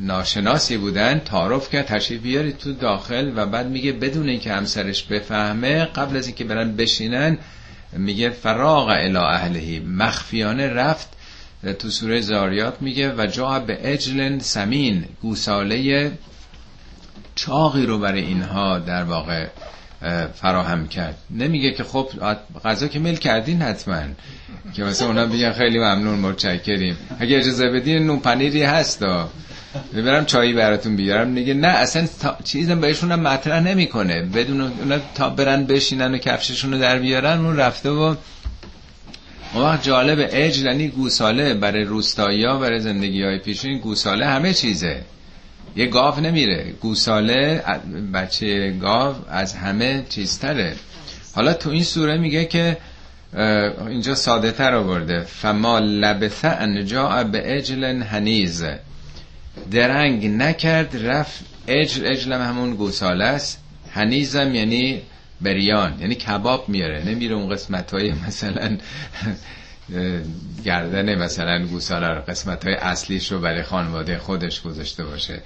ناشناسی بودن تعارف کرد تشریف بیاری تو داخل و بعد میگه بدون اینکه همسرش بفهمه قبل از اینکه برن بشینن میگه فراغ الی اهلهی. مخفیانه رفت تو سوره زاریات میگه و جا به اجل سمین گوساله چاقی رو برای اینها در واقع فراهم کرد. نمیگه که خب غذا که میل کردین حتما. که مثلا اونا بگن خیلی ممنون متشکریم. اگه اجازه بدین نون پنیری هستا ببرم چایی براتون بیارم. میگه نه اصلا چیزم بهشون هم مطرح نمی‌کنه. بدون اونا تا برن بشینن و کفششون رو در بیارن اون رفته و اون وقت جالب اجل یعنی گوساله برای روستایی ها برای زندگی های پیشین. گوساله همه چیزه. یه گاو نمیره. گوساله بچه گاو از همه چیزتره. حالا تو این سوره میگه که اینجا ساده تر آورده. فما لبث ان جاء به اجل هنیز درنگ نکرد رفت اجل اجل همون گوساله است. هنیزم یعنی بریان یعنی کباب میاره. نمیره اون قسمت های مثلا گردن مثلا گوساله رو قسمت های اصلیش رو برای خانواده خودش گذاشته باشه.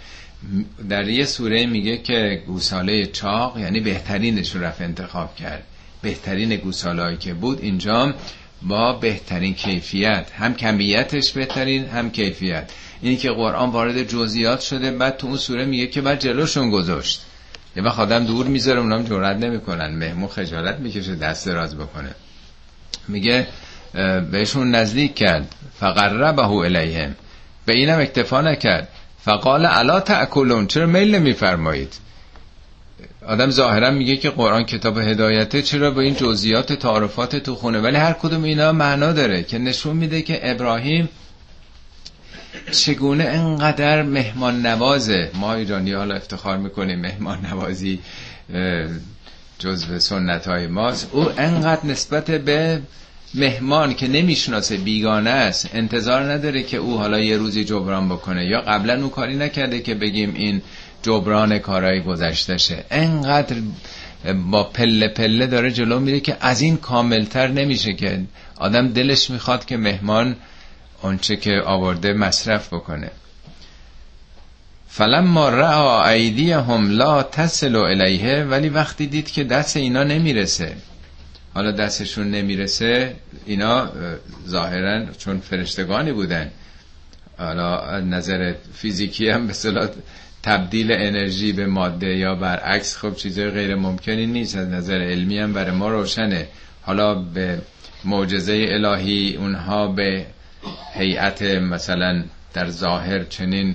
در یه سوره میگه که گوساله چاق یعنی بهترینش رو رفت انتخاب کرد. بهترین گوسالهایی که بود. اینجا با بهترین کیفیت. هم کمیتش بهترین هم کیفیت. اینی که قرآن وارد جزئیات شده بعد تو اون سوره میگه که بعد جلوشون گذاشت. یه وقت آدم دور می‌ذاره اونام جرئت نمی‌کنن. مهمون خجالت می‌کشه دست دراز بکنه. میگه بهشون نزدیک کرد. فقربه الیهم. به اینم اکتفا نکرد. فقال الا تاکلون چرا میل نمیفرمایید؟ آدم ظاهرا میگه که قرآن کتاب هدایته چرا با این جزئیات تعارفات تو خونه؟ ولی هر کدوم اینا معنا داره که نشون میده که ابراهیم چگونه انقدر مهمان نوازه. ما ایرانی حالا افتخار می‌کنیم مهمان نوازی جزو سنت های ماست. او انقدر نسبت به مهمان که نمی‌شناسه بیگانه است. انتظار نداره که او حالا یه روزی جبران بکنه. یا قبلا او کاری نکرده که بگیم این جبران کارهای گذشتهشه انقدر با پله پله داره جلو میره که از این کاملتر نمیشه که آدم دلش می‌خواد که مهمان آنچه که آورده مصرف بکنه. فلما رعا هم لا تصل الیه ولی وقتی دید که دست اینا نمی‌رسه حالا دستشون نمی‌رسه اینا ظاهرا چون فرشتگانی بودن حالا نظر فیزیکی هم به تبدیل انرژی به ماده یا برعکس خب چیزای غیر ممکنی نیست. از نظر علمی هم برای ما روشنه. حالا به معجزه الهی اونها به هیئت مثلا در ظاهر چنین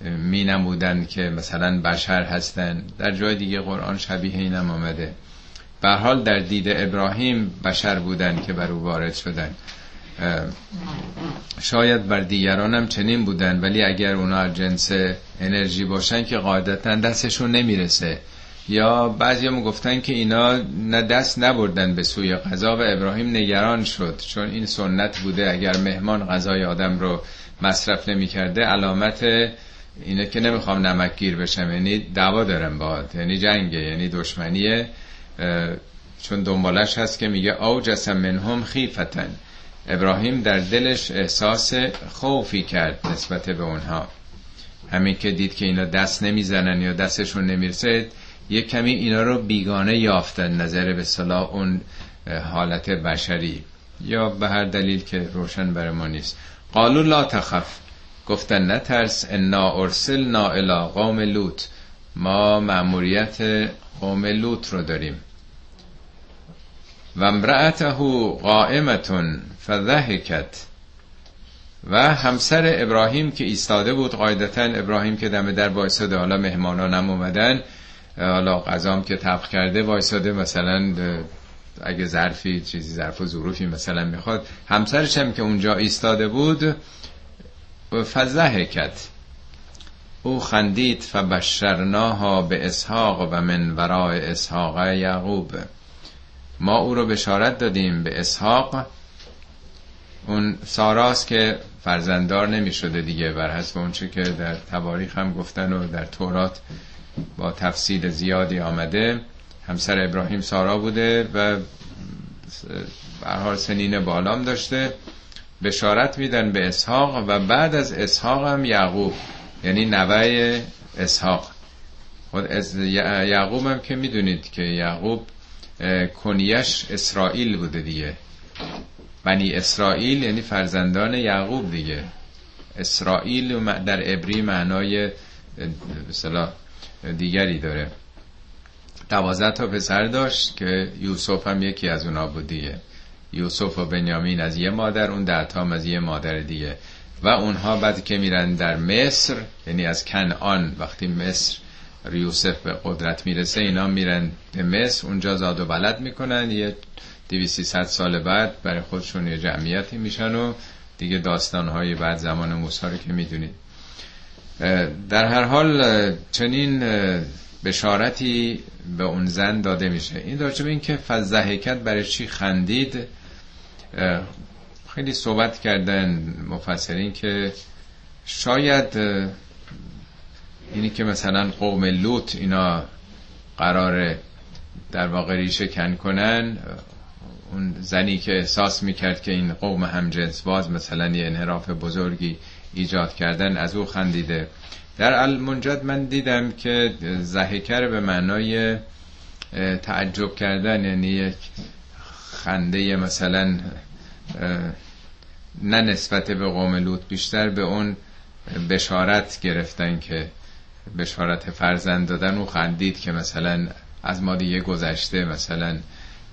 می نمودن که مثلا بشر هستن. در جای دیگه قرآن شبیه اینم آمده. به حال در دید ابراهیم بشر بودن که بر او وارد شدن. شاید بر دیگران هم چنین بودن ولی اگر اونا جنس انرژی باشن که قاعدتا دستشون نمی‌رسه. یا بعضی هم گفتن که اینا نه دست نبردن به سوی غذا و ابراهیم نگران شد چون این سنت بوده اگر مهمان غذای آدم رو مصرف نمی کرده علامت اینه که نمی‌خوام نمک گیر بشم. یعنی دعوا دارم باهات یعنی جنگه یعنی دشمنیه. چون دنبالش هست که میگه او جسم منهم خیفتن ابراهیم در دلش احساس خوفی کرد نسبت به اونها. همین که دید که اینا دست نمی‌زنن یا دستشون نمی‌رسه یک کمی اینا رو بیگانه یافتن نظر به صلاح اون حالت بشری. یا به هر دلیل که روشن بر ما نیست. قالو لا تخف. گفتن نترس. انا ارسلنا الى قوم لوط. ما مأموریت قوم لوط رو داریم. و امرأته قائمتون. فضحکت. و همسر ابراهیم که ایستاده بود قاعدتا ابراهیم که دم در وایساده حالا مهمانان هم اومدن حالا قضام که طبخ کرده وایساده مثلا اگه ظرفی چیزی ظرف و ظروفی مثلا می‌خواد همسرش هم که اونجا ایستاده بود فضحکت. او خندید فبشرناها به اسحاق و من ورای اسحاق یعقوب. ما او رو بشارت دادیم به اسحاق اون ساراست که فرزنددار نمی شده دیگه بر حسب اونچه که در تواریخ هم گفتن و در تورات با تفصیل زیادی آمده. همسر ابراهیم سارا بوده و برحال سنین بالام داشته. بشارت میدن به اسحاق و بعد از اسحاق هم یعقوب یعنی نوه اسحاق. خود یعقوب هم که می‌دونید که یعقوب کنیش اسرائیل بوده دیگه. بنی اسرائیل یعنی فرزندان یعقوب دیگه. اسرائیل در عبری معنای مثلا دیگری داره. دوازده تا پسر داشت که یوسف هم یکی از اونا بود دیگه. یوسف و بنیامین از یه مادر اون ده تا از یه مادر دیگه. و اونها بعد که میرن در مصر یعنی از کنعان وقتی مصر یوسف به قدرت می‌رسه اینا میرن به مصر اونجا زاد و بلد می‌کنن. یه دیویسی ست سال بعد برای خودشون یه جمعیتی میشن و دیگه داستانهای بعد زمان موسی رو که می‌دونید. در هر حال چنین بشارتی به اون زن داده میشه. این به این که فضحکت برای چی خندید خیلی صحبت کردن مفسرین که شاید اینی که مثلا قوم لوط اینا قرار در واقع ریشه کن کنن اون زنی که احساس می‌کرد که این قوم هم جنس باز مثلا یه انحراف بزرگی ایجاد کردن از او خندیده. در المنجد من دیدم که زهکر به معنای تعجب کردن یعنی یک خنده مثلا نه نسبت به قوم لوط بیشتر به اون بشارت گرفتن که بشارت فرزند دادن. او خندید که مثلا از ما دیگه گذشته مثلا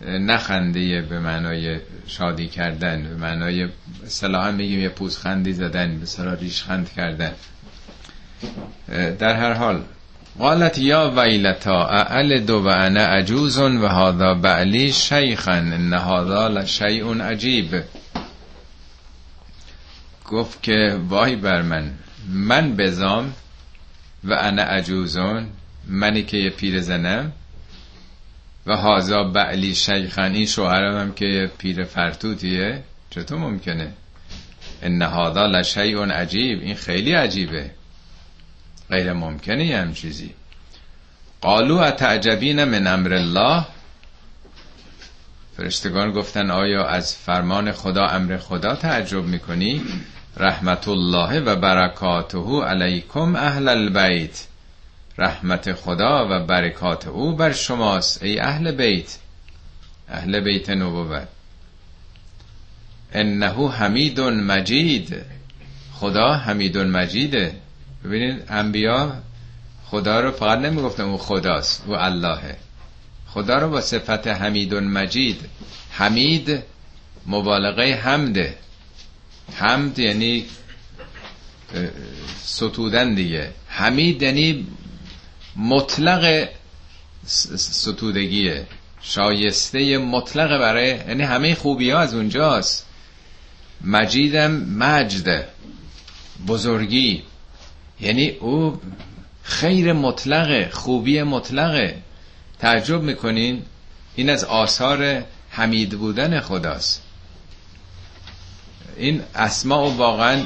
نخنده به معنای شادی کردن به معنای صلاحا میگیم یه خندی زدن به ریش خند کردن. در هر حال قالت یا ویلتا اعل دو و انا عجوز و هذا بعلی شیخا ان هذا لشیء عجیب. گفت که وای بر من من بزام و انا عجوزون منی که یه پیر زنم. و هازا بعلی شیخن این شوهرم هم که پیر فرتوتیه. چطور ممکنه؟ ان هذا لشیء عجیب. این خیلی عجیبه. غیر ممکنه هم چیزی. قالو اتعجبین من امر الله؟ فرشتگان گفتن آیا از فرمان خدا امر خدا تعجب می‌کنی؟ رحمت الله و برکاته علیکم اهل البیت. رحمت خدا و برکات او بر شماست ای اهل بیت اهل بیت نبوت. انه حمید مجید خدا حمید مجیده ببینید انبیا خدا رو فقط نمی‌گفتن او خداست او اللهه خدا رو با صفت حمید مجید حمید مبالغه حمده حمد یعنی ستودن دیگه. حمید یعنی مطلق ستودگیه شایسته مطلق برای یعنی همه خوبی ها از اونجاست. مجیدم مجد بزرگی. یعنی او خیر مطلقه خوبی مطلقه تعجب می‌کنین؟ این از آثار حمید بودن خداست. این اسماء واقعا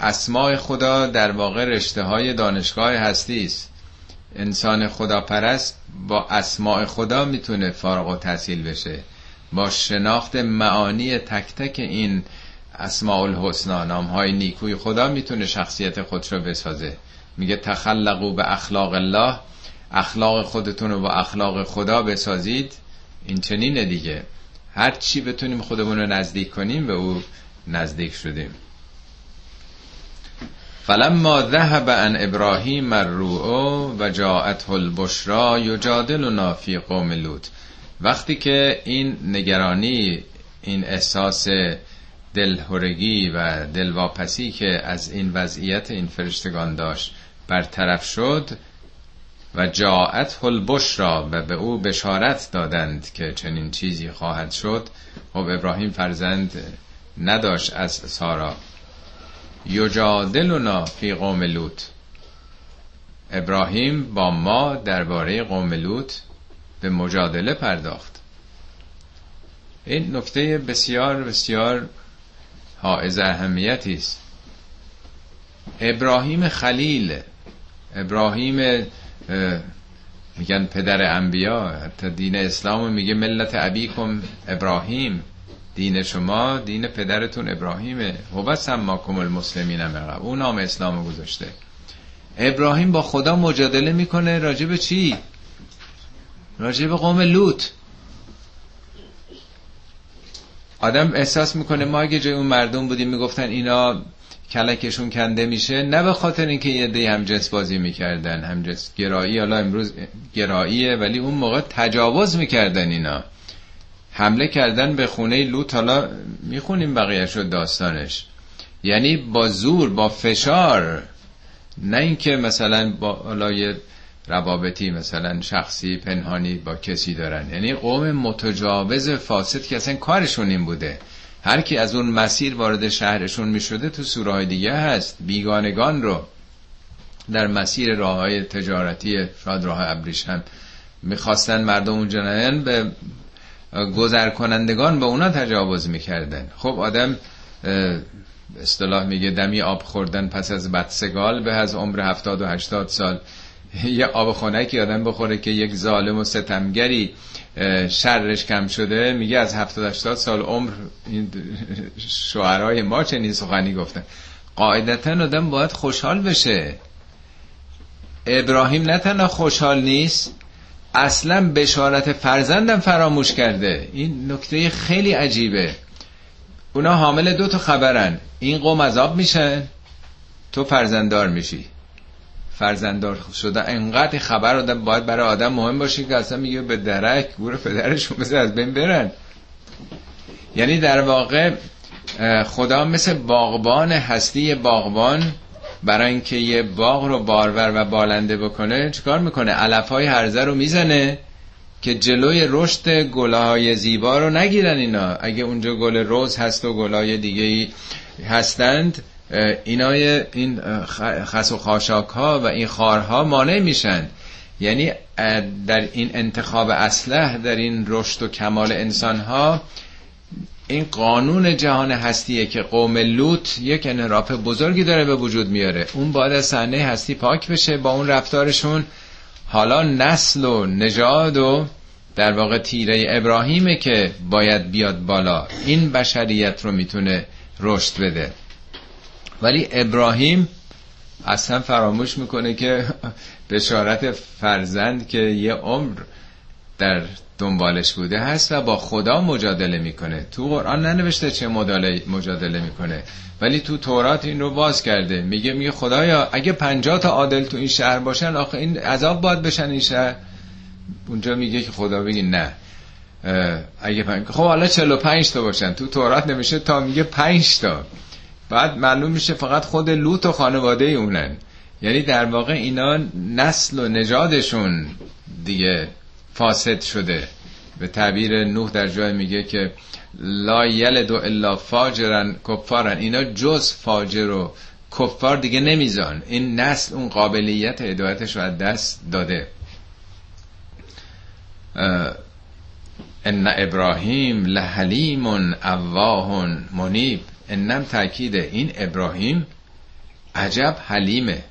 اسماء خدا در واقع رشته های دانشگاه هستی است انسان خداپرست با اسماء خدا می‌تونه فارغ و تحصیل بشه. با شناخت معانی تک تک این اسماء الحسنا نام های نیکوی خدا می‌تونه شخصیت خود رو بسازه. میگه تخلقو به اخلاق الله. اخلاق خودتون رو با اخلاق خدا بسازید. این چنینه دیگه. هر چی بتونیم خودمون رو نزدیک کنیم به او نزدیک شدیم. فلما ذهب عن ابراهیم الروع و جاءته البشرا یجادلنا فی قوم لوط. وقتی که این نگرانی این احساس دلهورگی و دلواپسی که از این وضعیت این فرشتگان داشت برطرف شد و جاعت البشرا و به او بشارت دادند که چنین چیزی خواهد شد خب ابراهیم فرزند نداشت از سارا. یجادلنا فی قوم لوط. ابراهیم با ما درباره قوم لوط به مجادله پرداخت. این نکته بسیار بسیار حائز اهمیتی است. ابراهیم خلیل ابراهیم میگن پدر انبیا حتی دین اسلام میگه ملت ابیکم ابراهیم. دین شما دین پدرتون ابراهیمه. هو سماکم المسلمین من او نام اسلام گذاشته. ابراهیم با خدا مجادله می‌کنه راجع به چی؟ راجع به قوم لوط. آدم احساس می‌کنه ما اگه جای اون مردم بودیم می‌گفتن اینا کلکشون کنده میشه نه به خاطر اینکه یه دی هم جنس بازی می‌کردن هم جنس گرایی. حالا امروز گراییه ولی اون موقع تجاوز می‌کردن اینا. حمله کردن به خونه لوط حالا می‌خونیم بقیه شد داستانش. یعنی با زور با فشار. نه اینکه مثلا با یه روابطی مثلا شخصی پنهانی با کسی دارن. یعنی قوم متجاوز فاسد که اصلا کارشون این بوده. هر کی از اون مسیر وارد شهرشون می‌شده تو سوره دیگه هست. بیگانگان رو در مسیر راه های تجارتی شاید راه ابریشم می‌خواستن مردم اونجا به گذر کنندگان به اونا تجاوز می‌کردن. خب آدم اصطلاح میگه دمی آب خوردن پس از بدسگال به از عمر هفتاد و هشتاد سال. یه آب خونکی آدم بخوره که یک ظالم و ستمگری شرش کم شده. میگه از هفتاد هشتاد سال عمر شوهرای ما چنین سخنی گفتن. قاعدتا آدم باید خوشحال بشه. ابراهیم نه تنها خوشحال نیست اصلا بشارت فرزندم فراموش کرده. این نکته خیلی عجیبه. اونا حامل دو تا خبرن. این قوم عذاب میشن تو فرزنددار میشی. فرزنددار شده انقدر خبر آدم باید برای آدم مهم باشه که اصلا میگه به درک گور پدرشون بزر از بین برن. یعنی در واقع خدا مثل باغبان هستی باغبان برای اینکه یه باغ رو بارور و بالنده بکنه چیکار می‌کنه؟ علف های هرزه رو می‌زنه که جلوی رشد گلهای زیبا رو نگیرن اینا. اگه اونجا گل روز هست و گلهای دیگه ای هستند اینای این خس و خاشاک ها و این خارها مانع میشن. یعنی در این انتخاب اسلح در این رشد و کمال انسان ها این قانون جهان هستیه که قوم لوط یک انحراف بزرگی داره به وجود میاره. اون باید از صحنه هستی پاک بشه با اون رفتارشون حالا نسل و نژاد و در واقع تیره ابراهیمه که باید بیاد بالا. این بشریت رو می‌تونه رشد بده. ولی ابراهیم اصلا فراموش می‌کنه که بشارت فرزند که یه عمر در دنبالش بوده هست و با خدا مجادله می‌کنه. تو قرآن ننوشته چه مجادله می‌کنه. ولی تو تورات این رو باز کرده. میگه میگه خدایا اگه پنجاه تا عادل تو این شهر باشن آخه این عذاب باید بشن این شهر. اونجا میگه که خدا بگی نه. اگه پنج... خب حالا 45 تا باشن. تو تورات نمیشه تا میگه 5 تا. بعد معلوم میشه فقط خود لوط و خانواده اونن. یعنی در واقع اینا نسل و نژادشون دیگه. فاسد شده. به تعبیر نوح در جای میگه که لا یلد الا فاجرن کفارن. اینا جز فاجر و کفار دیگه نمیزان این نسل اون قابلیت هدایتش رو از دست داده. ان ابراهیم لحلیم اواه منیب. انم تاکید این ابراهیم عجب حلیمه.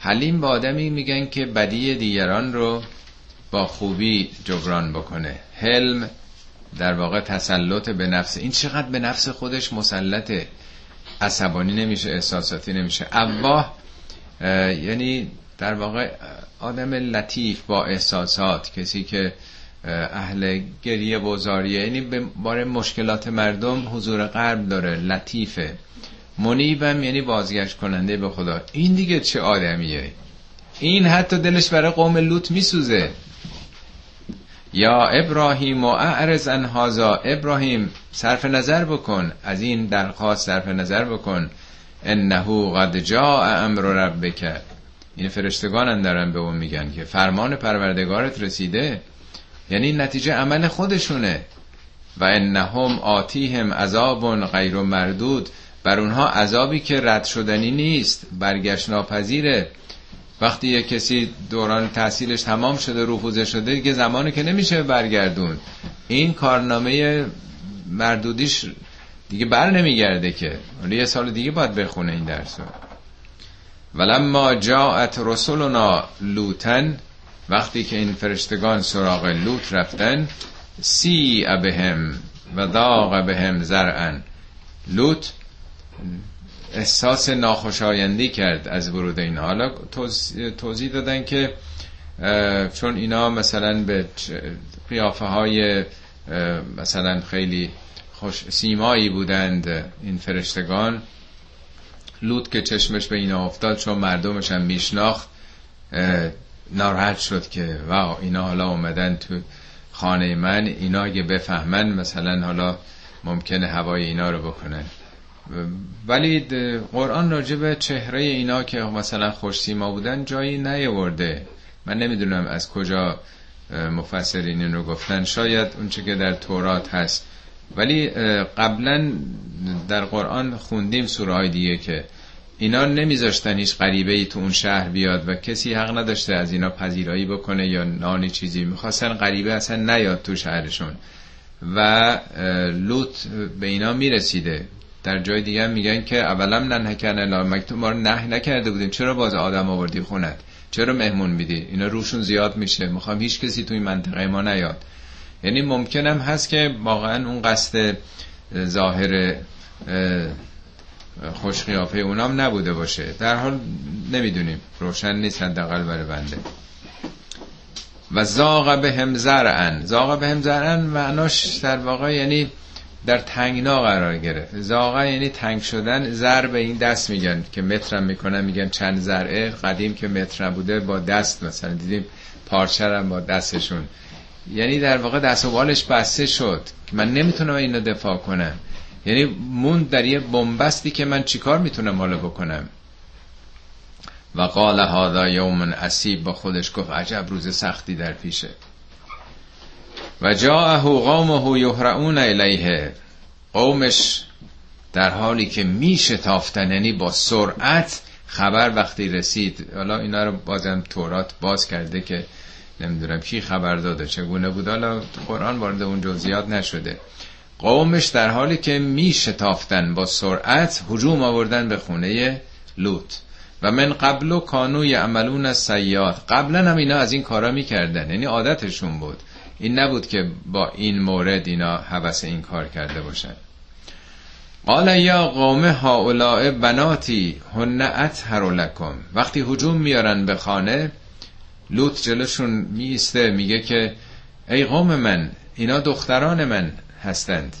حلیم با آدمی میگن که بدی دیگران رو با خوبی جبران بکنه. حلم در واقع تسلط به نفس. این چقدر به نفس خودش مسلطه. عصبانی نمیشه احساساتی نمیشه. اواه یعنی در واقع آدم لطیف با احساسات کسی که اهل گریه و زاریه یعنی به باره مشکلات مردم حضور قلب داره لطیفه. منیبم یعنی بازگشت کننده به خدا. این دیگه چه آدمیه؟ این حتی دلش برای قوم لوط میسوزه. یا ابراهیم و اعرض ان هازا ابراهیم صرف نظر بکن. از این درخواست صرف نظر بکن. انه قد جاء امر ربک. این فرشتگان دارن به اون میگن که فرمان پروردگارت رسیده. یعنی نتیجه عمل خودشونه. و انهم آتیهم عذاب غیر مردود. بر اونها عذابی که رد شدنی نیست. برگشت ناپذیره. وقتی یه کسی دوران تحصیلش تمام شده رفوزه شده دیگه زمانی که نمیشه برگردون این کارنامه مردودیش دیگه بر نمیگرده که. ولی یه سال دیگه باید بخونه این درسو ولما جاءت رسولنا لوتن وقتی که این فرشتگان سراغ لوط رفتن سی بهم و داغ بهم زرعن لوط احساس ناخوشایندی کرد از ورود این حالا توضیح دادن که چون اینا مثلا به قیافه های مثلا خیلی خوش سیمایی بودند این فرشتگان لوط که چشمش به اینا افتاد چون مردمش هم میشناخت ناراحت شد که واو اینا حالا اومدن تو خانه من اینا اگه بفهمن مثلا حالا ممکنه هوای اینا رو بکنن. ولی قرآن راجع به چهره اینا که مثلا خوش سیما بودن جایی نیاورده. من نمی‌دونم از کجا مفسرین این رو گفتن. شاید اونچه که در تورات هست. ولی قبلا در قرآن خوندیم سوره های دیگه که اینا نمیذاشتن هیچ غریبه ای تو اون شهر بیاد و کسی حق نداشته از اینا پذیرایی بکنه یا نانی چیزی. می‌خواستن غریبه اصلا نیاد تو شهرشون. و لوط به اینا می‌رسیده. در جای دیگه میگن که اولا ننهکن الا مکتوب ما رو نه نکرده بودیم چرا باز آدم آوردی خونت؟ چرا مهمون میدی؟ اینا روشون زیاد میشه. می‌خوام هیچ کسی توی منطقه ما نیاد. یعنی ممکنم هست که واقعا اون قصد ظاهر خوش قیافه اونام نبوده باشه. در حال نمی‌دونیم. روشن نیست حداقل برای بنده. و زاغ به هم زرعن زاغ به هم زرعن معناش در واقع یعنی در تنگنا قرار گرفت. زاغه یعنی تنگ شدن زر به این دست میگن که مترم می‌کنن میگن چند زرعه قدیم که متر بوده با دست مثلا دیدیم پارچرم با دستشون. یعنی در واقع دست و بالش بسته شد. من نمی‌تونم اینو دفاع کنم. یعنی مون در یه بنبستی که من چیکار می‌تونم حالا بکنم؟ و قال هذا یوم اسیب. با خودش گفت عجب روز سختی در پیشه. و جاءه قومه یهرعون الیه. قومش در حالی که میشتافتن یعنی با سرعت خبر وقتی رسید. حالا اینا رو بازم تورات باز کرده که نمی‌دونم کی خبر داده چگونه بود؟ حالا قرآن وارد اون جزئیات نشده. قومش در حالی که می شتافتن با سرعت هجوم آوردن به خونه لوط. و من قبل و کانو یعملون سیاد قبلا هم اینا از این کارا می‌کردن یعنی عادتشون بود. این نبود که با این مورد اینا حوث این کار کرده باشن. قال یا قوم هاولاء بناتی هن اطهر لکم. وقتی هجوم میارن به خانه لوط جلوشون میسته میگه که ای قوم من اینا دختران من هستند.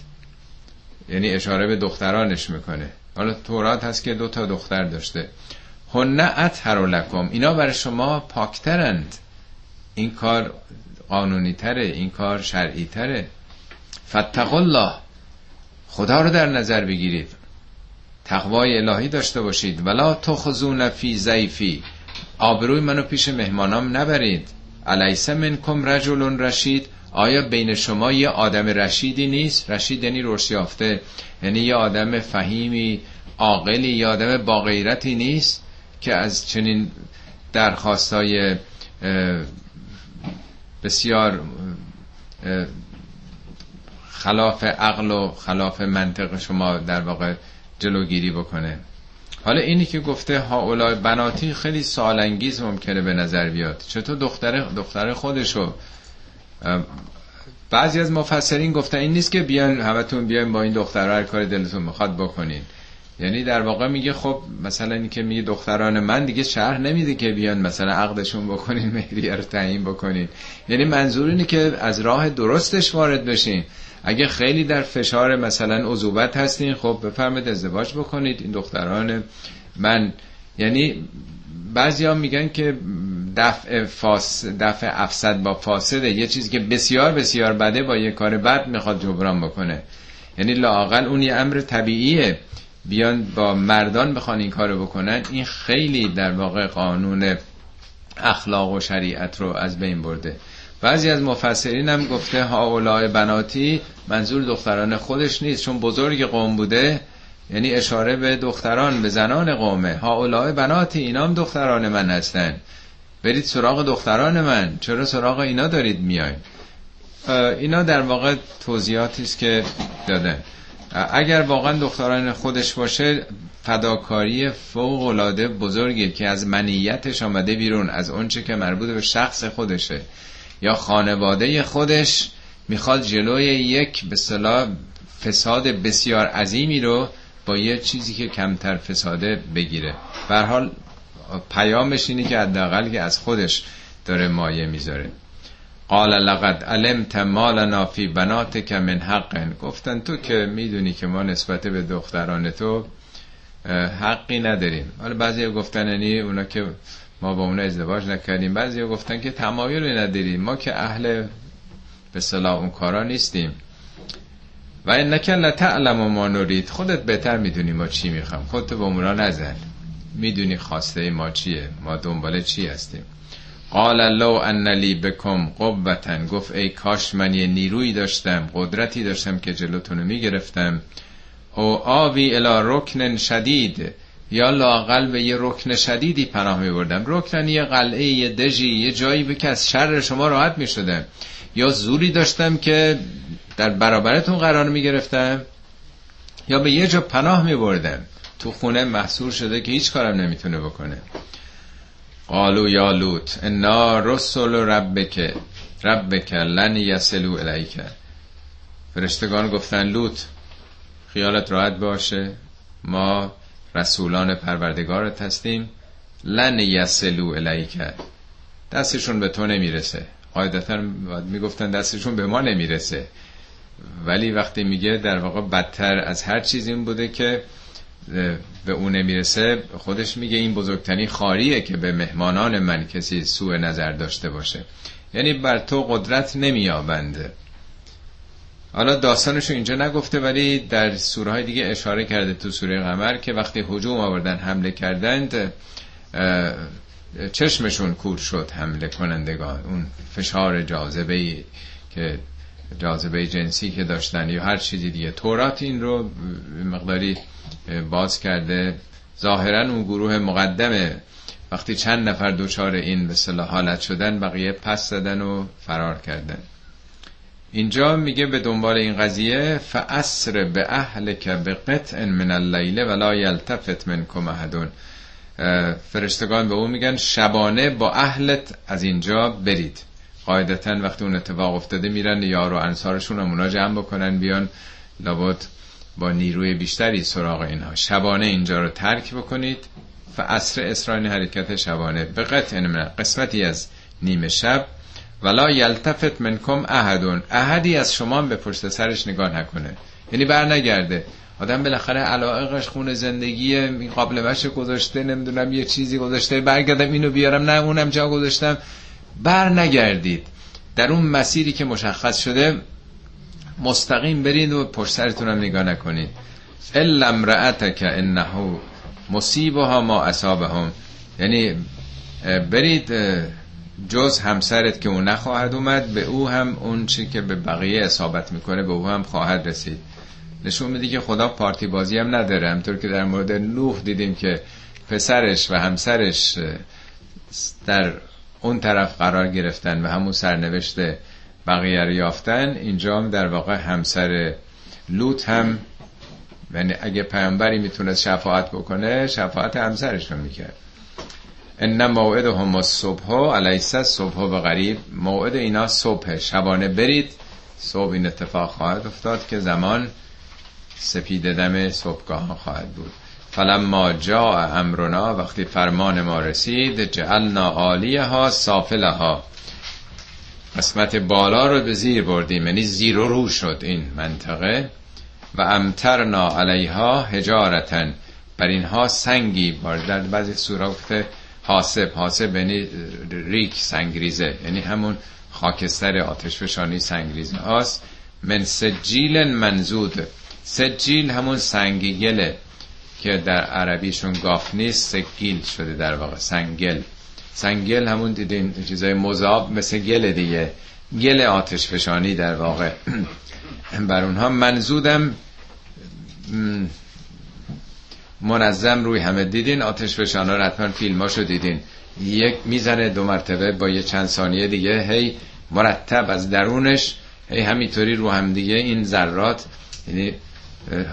یعنی اشاره به دخترانش می‌کنه. حالا تورات هست که دو تا دختر داشته. هن اطهر لکم. اینا برای شما پاکترند. این کار قانونی تره این کار شرعی تره فتق الله. خدا رو در نظر بگیرید. تقوای الهی داشته باشید. ولا تخزون فی زیفی آبروی منو پیش مهمانام نبرید. علیس منکم رجل رشید. آیا بین شما یه آدم رشیدی نیست؟ رشید یعنی رشیافته یعنی یه آدم فهیمی عاقلی یه آدم با غیرتی نیست که از چنین درخواستای بسیار خلاف عقل و خلاف منطق شما در واقع جلوگیری بکنه. حالا اینی که گفته ها بناتی خیلی سالانگیز ممکنه به نظر بیاد. چطور دختر دختر خودشو؟ بعضی از مفسرین گفتن این نیست که بیان همتون بیاین با این دختر هر کار دلتون می‌خواد بکنین. یعنی در واقع میگه خب مثلا اینکه میگه دختران من دیگه شهر نمیده که بیان مثلا عقدشون بکنین مهریه رو تعیین بکنین. یعنی منظور اینه که از راه درستش وارد بشین. اگه خیلی در فشار مثلا عضوبت هستین خب بفرمید ازدواج بکنید. این دختران من یعنی بعضی ها میگن که دفع, فاس دفع افسد با فاسده. یه چیزی که بسیار بسیار بده با یه کار بد می‌خواد جبران بکنه. یعنی لاقل اون یه امر طبیعیه. بیان با مردان بخوان این کارو بکنن این خیلی در واقع قانون اخلاق و شریعت رو از بین برده. بعضی از مفسرین هم گفته هاولای بناتی منظور دختران خودش نیست چون بزرگ قوم بوده یعنی اشاره به دختران به زنان قومه. هاولای بناتی اینا هم دختران من هستن. برید سراغ دختران من چرا سراغ اینا دارید میاین؟ اینا در واقع توضیحاتی است که داده اگر واقعا دختران خودش باشه فداکاری فوق العاده بزرگی که از منیتش آمده بیرون از اونچه که مربوط به شخص خودشه. یا خانواده خودش می‌خواد جلوی یک به صلاح فساد بسیار عظیمی رو با یه چیزی که کمتر فساده بگیره. بر حال پیامش اینه که حداقل که از خودش داره مایه می‌ذاره. قال لقد علمت ما لنا فی بناتک من حق. گفتن تو که می‌دونی که ما نسبت به دختران تو حقی نداریم. حالا بعضی گفتن یعنی اونا که ما با اونا ازدواج نکردیم. بعضی گفتن که تمایلی نداریم. ما که اهل به صلاح اون کارا نیستیم. و این نکن تعلم و ما نورید خودت بهتر می‌دونی ما چی می‌خوام. خودت با اونا نزن. می‌دونی خواسته ما چیه. ما دنبال چی هستیم. قال لو ان لی بکم قوتن گفت ای کاش من یه نیرویی داشتم قدرتی داشتم که جلوتونو می‌گرفتم. او آوی الى رکن شدید یا لاقل به یه رکن شدیدی پناه می بردم رکن یه قلعه یه دژی یه جایی که از شر شما راحت می شدم یا زوری داشتم که در برابرتون قرار می گرفتم یا به یه جا پناه می بردم تو خونه محصور شده که هیچ کارم نمی‌تونه بکنه. قالو یا لوت انا رسول ربک ربک لن یسلو الیک. فرشتگان گفتن لوت خیالت راحت باشه ما رسولان پروردگارت هستیم لن یسلو الیک. دستشون به تو نمی‌رسه. قاعدتا می‌گفتن دستشون به ما نمی‌رسه. ولی وقتی میگه در واقع بدتر از هر چیزی این بوده که به اون نمی‌رسه خودش میگه این بزرگترین خاریه که به مهمانان من کسی سوء نظر داشته باشه. یعنی بر تو قدرت نمیابنده حالا داستانشو اینجا نگفته ولی در سوره های دیگه اشاره کرده تو سوره قمر که وقتی هجوم آوردن حمله کردند چشمشون کور شد حمله کنندگان. اون فشار جاذبه که جاذبه جنسی که داشتن یا هر چیزی دیگه. تورات این رو مقداری باز کرده. ظاهرا اون گروه مقدمه وقتی چند نفر دوچار این به حالت شدن بقیه پس زدن و فرار کردن. اینجا میگه به دنبال این قضیه فاسر به اهل که به قطع من اللیل ولا یلتفت منکم احدون. فرشتگان به اون میگن شبانه با اهلت از اینجا برید. قاعدتا وقتی اون اتفاق افتاده میرن یار و انصارشون هم اونا جمع بکنن بیان لابد با نیروی بیشتری سراغ اینها. شبانه اینجا رو ترک بکنید. و عصر اسرائیل حرکت شبانه به قطع قسمتی از نیمه شب. ولا یلتفت منکم احدون. احدی از شما به پشت سرش نگاه نکنه. یعنی بر نگرده آدم بالاخره علاقش خون زندگی این قابل گذاشته نمی‌دونم یه چیزی گذاشته. برگردم اینو بیارم. نه اونم جا گذاشتم. بر نگردید. در اون مسیری که مشخص شده مستقیم برید و پشت سرتون هم نگاه نکنید الا امرأتک انه مصیبها ما اصابهم. یعنی برید جز همسرت که اون نخواهد اومد به او هم اون چی که به بقیه اصابت می‌کنه به او هم خواهد رسید. نشون میده که خدا پارتی بازی هم نداره. همطور که در مورد نوح دیدیم که پسرش و همسرش در اون طرف قرار گرفتن و همون سرنوشت بقیه رو یافتن اینجا هم در واقع همسر لوط هم یعنی اگه پیامبری می‌تونست شفاعت بکنه شفاعت همسرش رو می‌کرد. ان موعد هم صبح علیس صبح به غریب موعد اینا صبح شبانه برید. صبح این اتفاق خواهد افتاد که زمان سپید دم صبحگاه خواهد بود. فلما جاء امرنا وقتی فرمان ما رسید جعلنا عالیها سافلها. قسمت بالا رو به زیر بردیم یعنی زیر و رو شد این منطقه. و امترنا علیها هجارتن بر اینها سنگی بار در بعضی سورا گفته حاسب. حاسب یعنی ریک سنگریزه. یعنی همون خاکستر آتش فشانی سنگریزه هاست. من سجیل منزود. سجیل همون سنگی گله. که در عربیشون گاف نیست سگیل شده در واقع سنگل. سنگل همون دیدین چیزای مذاب مثل گل دیگه. گل آتش فشانی در واقع. بر اونها منزودم منظم روی همه. دیدین آتش فشانا رو حتما فیلماشو دیدین. یک می‌زنه دو مرتبه با یه چند ثانیه دیگه هی مرتب از درونش هی همینطوری رو هم دیگه این ذرات. یعنی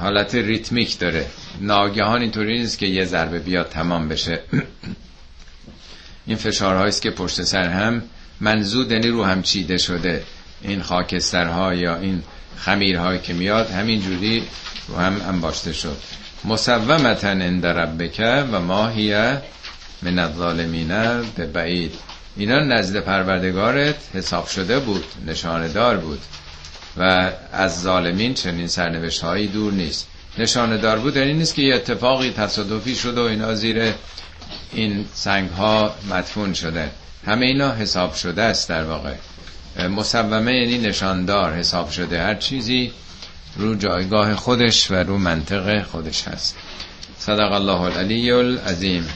حالت ریتمیک داره. ناگهان اینطوری نیست که یه ضربه بیاد تمام بشه. این فشارهایی است که پشت سر هم منزود یعنی رو هم چیده شده. این خاکسترها یا این خمیرهایی که میاد همین جوری رو هم انباشته شد. مصومتا عند ربک و ما هی من الظالمین به بعید. اینا نزد پروردگارت حساب شده بود نشاندار بود. و از ظالمین چنین سرنوشت هایی دور نیست. نشانه دار بود یعنی نیست که یه اتفاقی تصادفی شده و اینا زیر این سنگ ها مدفون شده. همه اینا حساب شده است در واقع. مصومه یعنی نشاندار حساب شده. هر چیزی رو جایگاه خودش و رو منطق خودش هست. صدق الله العلی العظیم.